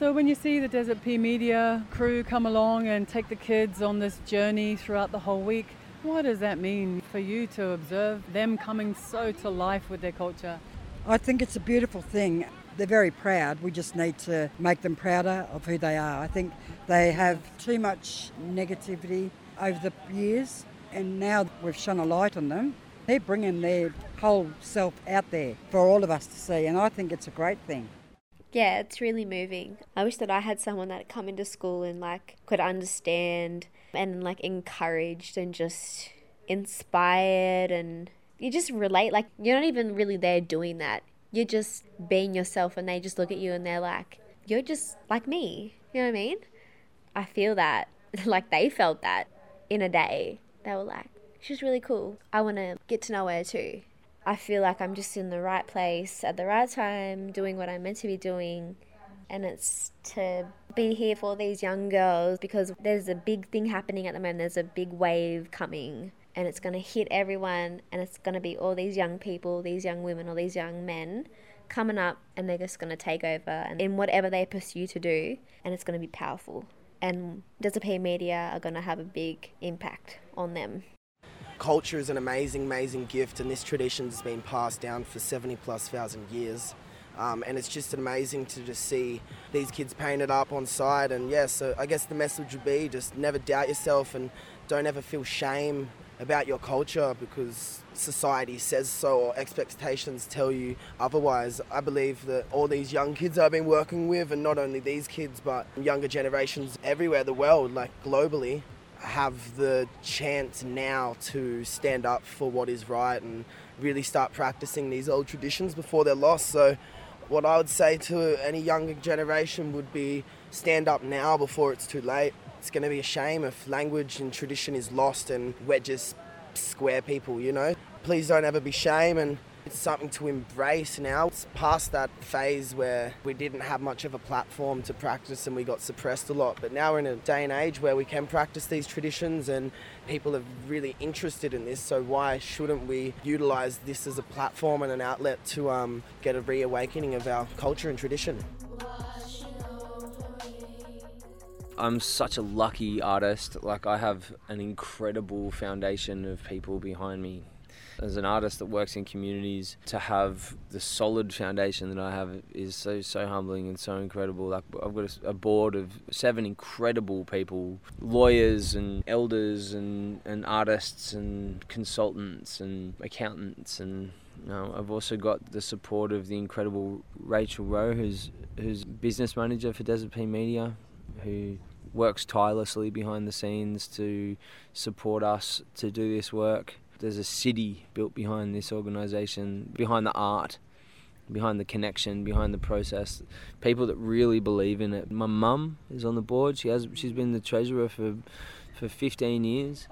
So when you see the Desert Pea Media crew come along and take the kids on this journey throughout the whole week, what does that mean for you to observe them coming so to life with their culture? I think it's a beautiful thing. They're very proud. We just need to make them prouder of who they are. I think they have too much negativity over the years, and now we've shone a light on them. They're bringing their whole self out there for all of us to see, and I think it's a great thing. Yeah, it's really moving. I wish that I had someone that come into school and like could understand and like encouraged and just inspired and you just relate like you're not even really there doing that. You're just being yourself and they just look at you and they're like, You're just like me. You know what I mean? I feel that. [LAUGHS] like they felt that in a day. They were like, She's really cool. I wanna get to know her too. I feel like I'm just in the right place at the right time, doing what I'm meant to be doing, and it's to be here for these young girls because there's a big thing happening at the moment. There's a big wave coming and it's going to hit everyone and it's going to be all these young people, these young women, or these young men coming up and they're just going to take over in whatever they pursue to do and it's going to be powerful. And Desert Pea Media are going to have a big impact on them. Culture is an amazing, amazing gift, and this tradition has been passed down for 70 plus thousand years. Um, and it's just amazing to just see these kids painted up on site. And yeah, so I guess the message would be just never doubt yourself and don't ever feel shame about your culture because society says so or expectations tell you otherwise. I believe that all these young kids I've been working with, and not only these kids, but younger generations everywhere the world, like globally, have the chance now to stand up for what is right and really start practicing these old traditions before they're lost. So, what I would say to any younger generation would be stand up now before it's too late. It's going to be a shame if language and tradition is lost and we're just square people, you know? Please don't ever be shame and it's something to embrace now. It's past that phase where we didn't have much of a platform to practice and we got suppressed a lot. But now we're in a day and age where we can practice these traditions and people are really interested in this. So why shouldn't we utilize this as a platform and an outlet to um, get a reawakening of our culture and tradition? I'm such a lucky artist. Like I have an incredible foundation of people behind me. As an artist that works in communities, to have the solid foundation that I have is so so humbling and so incredible. Like I've got a, a board of seven incredible people, lawyers and elders and, and artists and consultants and accountants and I've also got the support of the incredible Rachel Rowe, who's who's business manager for Desert Pea Media, who works tirelessly behind the scenes to support us to do this work. There's a city built behind this organisation, behind the art, behind the connection, behind the process. People that really believe in it. My mum is on the board. She has. She's been the treasurer for for 15 years.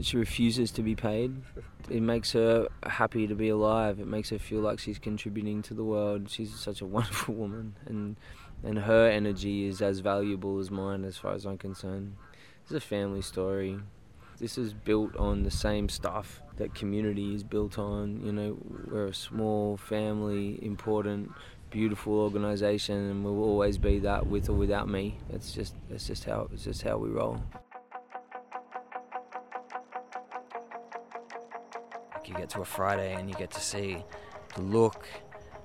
She refuses to be paid. It makes her happy to be alive. It makes her feel like she's contributing to the world. She's such a wonderful woman, and and her energy is as valuable as mine as far as I'm concerned. It's a family story. This is built on the same stuff that community is built on. You know, we're a small family, important, beautiful organisation, and we'll always be that with or without me. It's just, it's just how, it's just how we roll. You get to a Friday and you get to see the look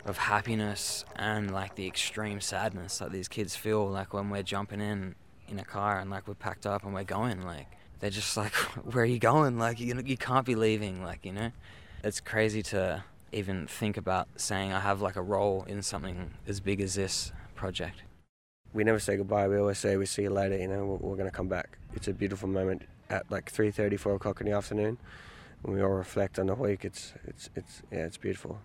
of happiness and like the extreme sadness that these kids feel like when we're jumping in in a car and like we're packed up and we're going like they're just like [LAUGHS] where are you going? Like you you can't be leaving like you know? It's crazy to even think about saying I have like a role in something as big as this project. We never say goodbye. We always say we see you later you know we're, we're going to come back. It's a beautiful moment at like 3.30 4 o'clock in the afternoon. When we all reflect on the week. It's it's it's yeah it's beautiful.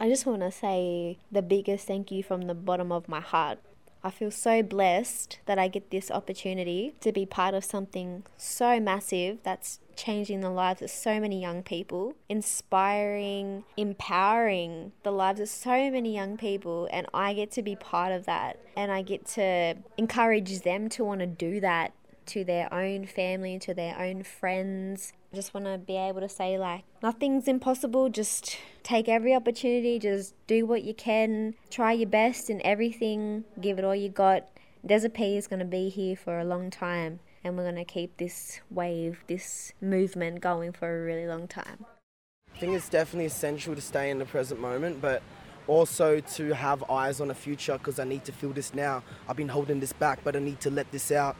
I just want to say the biggest thank you from the bottom of my heart. I feel so blessed that I get this opportunity to be part of something so massive that's changing the lives of so many young people, inspiring, empowering the lives of so many young people, and I get to be part of that. And I get to encourage them to want to do that to their own family, to their own friends. I just want to be able to say, like, nothing's impossible. Just take every opportunity, just do what you can, try your best in everything, give it all you got. Desert Pea is going to be here for a long time, and we're going to keep this wave, this movement going for a really long time. I think it's definitely essential to stay in the present moment, but also to have eyes on the future because I need to feel this now. I've been holding this back, but I need to let this out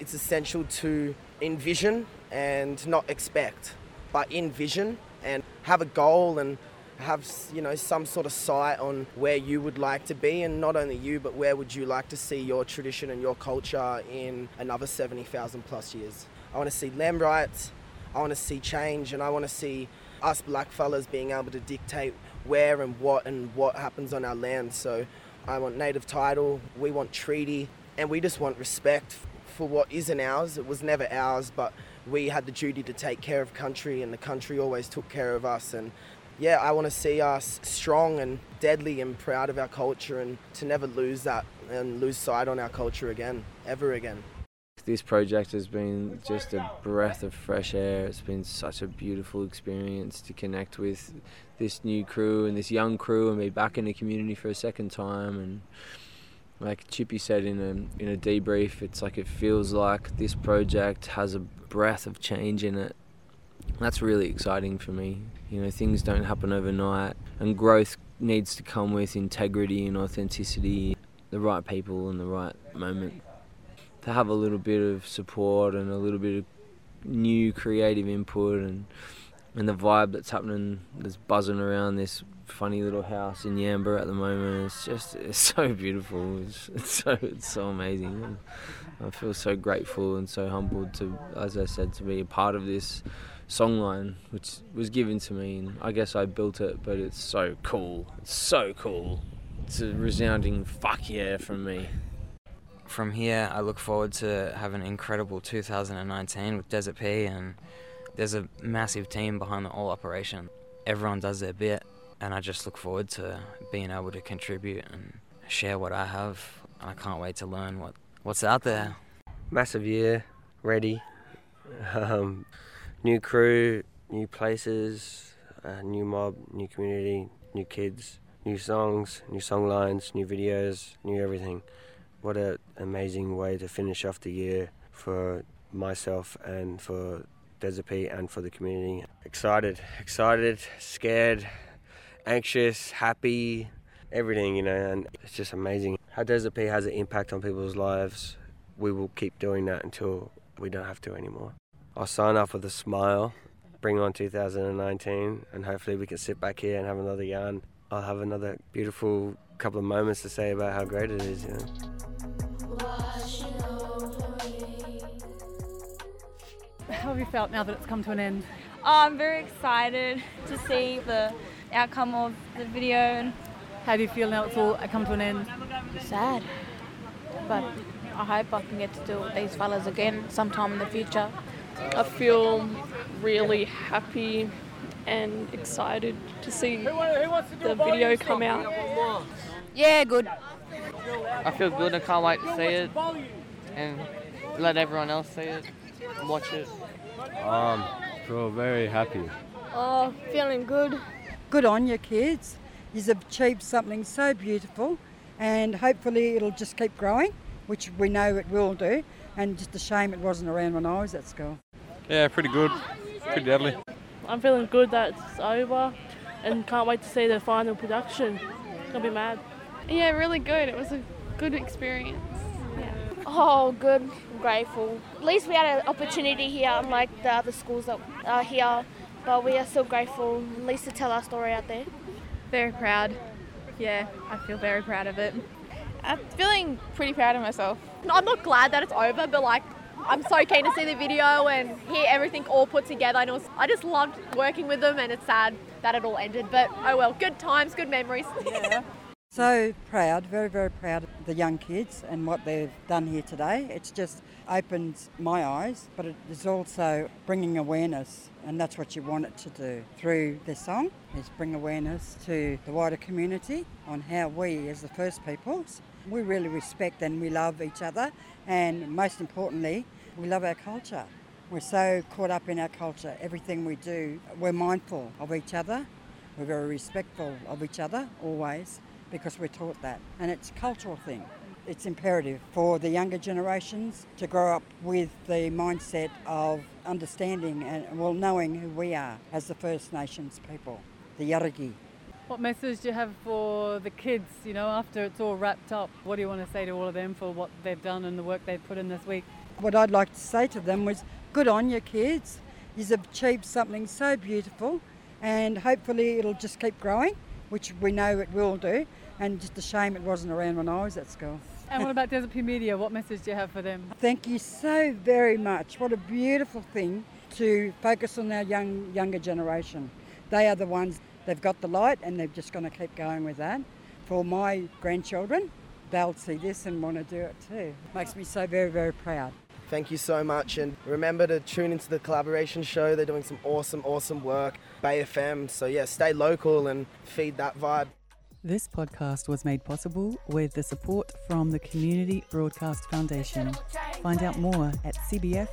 it's essential to envision and not expect, but envision and have a goal and have you know some sort of sight on where you would like to be and not only you but where would you like to see your tradition and your culture in another 70,000 plus years. I want to see land rights, I want to see change and I want to see us black fellas being able to dictate where and what and what happens on our land. So I want native title, we want treaty and we just want respect for what isn't ours. It was never ours, but we had the duty to take care of country, and the country always took care of us. And yeah, I want to see us strong and deadly and proud of our culture and to never lose that and lose sight on our culture again, ever again. This project has been just a breath of fresh air. It's been such a beautiful experience to connect with this new crew and this young crew and be back in the community for a second time. And like Chippy said in a in a debrief, it's like it feels like this project has a breath of change in it. That's really exciting for me. You know, things don't happen overnight, and growth needs to come with integrity and authenticity, the right people and the right moment to have a little bit of support and a little bit of new creative input and and the vibe that's happening that's buzzing around this funny little house in Yamba at the moment. It's just it's [LAUGHS] so beautiful. It's, it's so it's so amazing. I feel so grateful and so humbled to as I said to be a part of this songline which was given to me and I guess I built it but it's so cool. It's so cool. It's a resounding fuck yeah from me. From here, I look forward to having an incredible 2019 with Desert Pea, and there's a massive team behind the whole operation. Everyone does their bit, and I just look forward to being able to contribute and share what I have. I can't wait to learn what, what's out there. Massive year, ready. Um, new crew, new places, uh, new mob, new community, new kids, new songs, new song lines, new videos, new everything what an amazing way to finish off the year for myself and for Desert and for the community. Excited, excited, scared, anxious, happy, everything, you know, and it's just amazing. How Desert Pea has an impact on people's lives, we will keep doing that until we don't have to anymore. I'll sign off with a smile, bring on 2019, and hopefully we can sit back here and have another yarn. I'll have another beautiful couple of moments to say about how great it is, you know. How have you felt now that it's come to an end? Oh, I'm very excited to see the outcome of the video. And How do you feel now it's all come to an end? Sad. But I hope I can get to do it with these fellas again sometime in the future. I feel really happy and excited to see the video come out. Yeah, good. I feel good. I can't wait to see it and let everyone else see it, watch it. Um, feel very happy. Oh, feeling good. Good on you, kids. You've achieved something so beautiful, and hopefully it'll just keep growing, which we know it will do. And just a shame it wasn't around when I was at school. Yeah, pretty good. Pretty deadly. I'm feeling good that it's over and can't wait to see the final production. I'll be mad. Yeah, really good. It was a good experience. Yeah. Oh, good. I'm grateful. At least we had an opportunity here, unlike the other schools that are here. But we are so grateful, at least to tell our story out there. Very proud. Yeah, I feel very proud of it. I'm feeling pretty proud of myself. I'm not glad that it's over, but like I'm so keen to see the video and hear everything all put together. And it was, I just loved working with them, and it's sad that it all ended. But oh well, good times, good memories. Yeah. [LAUGHS] So proud, very, very proud of the young kids and what they've done here today. It's just opened my eyes, but it is also bringing awareness, and that's what you want it to do through this song, is bring awareness to the wider community on how we, as the First Peoples, we really respect and we love each other, and most importantly, we love our culture. We're so caught up in our culture, everything we do, we're mindful of each other, we're very respectful of each other always because we're taught that. And it's a cultural thing. It's imperative for the younger generations to grow up with the mindset of understanding and, well, knowing who we are as the First Nations people, the Yaegl. What message do you have for the kids, you know, after it's all wrapped up? What do you want to say to all of them for what they've done and the work they've put in this week? What I'd like to say to them was good on you, kids. You've achieved something so beautiful, and hopefully it'll just keep growing, which we know it will do. And just a shame it wasn't around when I was at school. And what about Desert Pea Media? What message do you have for them? Thank you so very much. What a beautiful thing to focus on our young younger generation. They are the ones they've got the light and they're just going to keep going with that. For my grandchildren, they'll see this and want to do it too. Makes me so very very proud. Thank you so much. And remember to tune into the collaboration show. They're doing some awesome, awesome work. Bay FM. So, yeah, stay local and feed that vibe. This podcast was made possible with the support from the Community Broadcast Foundation. Find out more at cbf.org.au.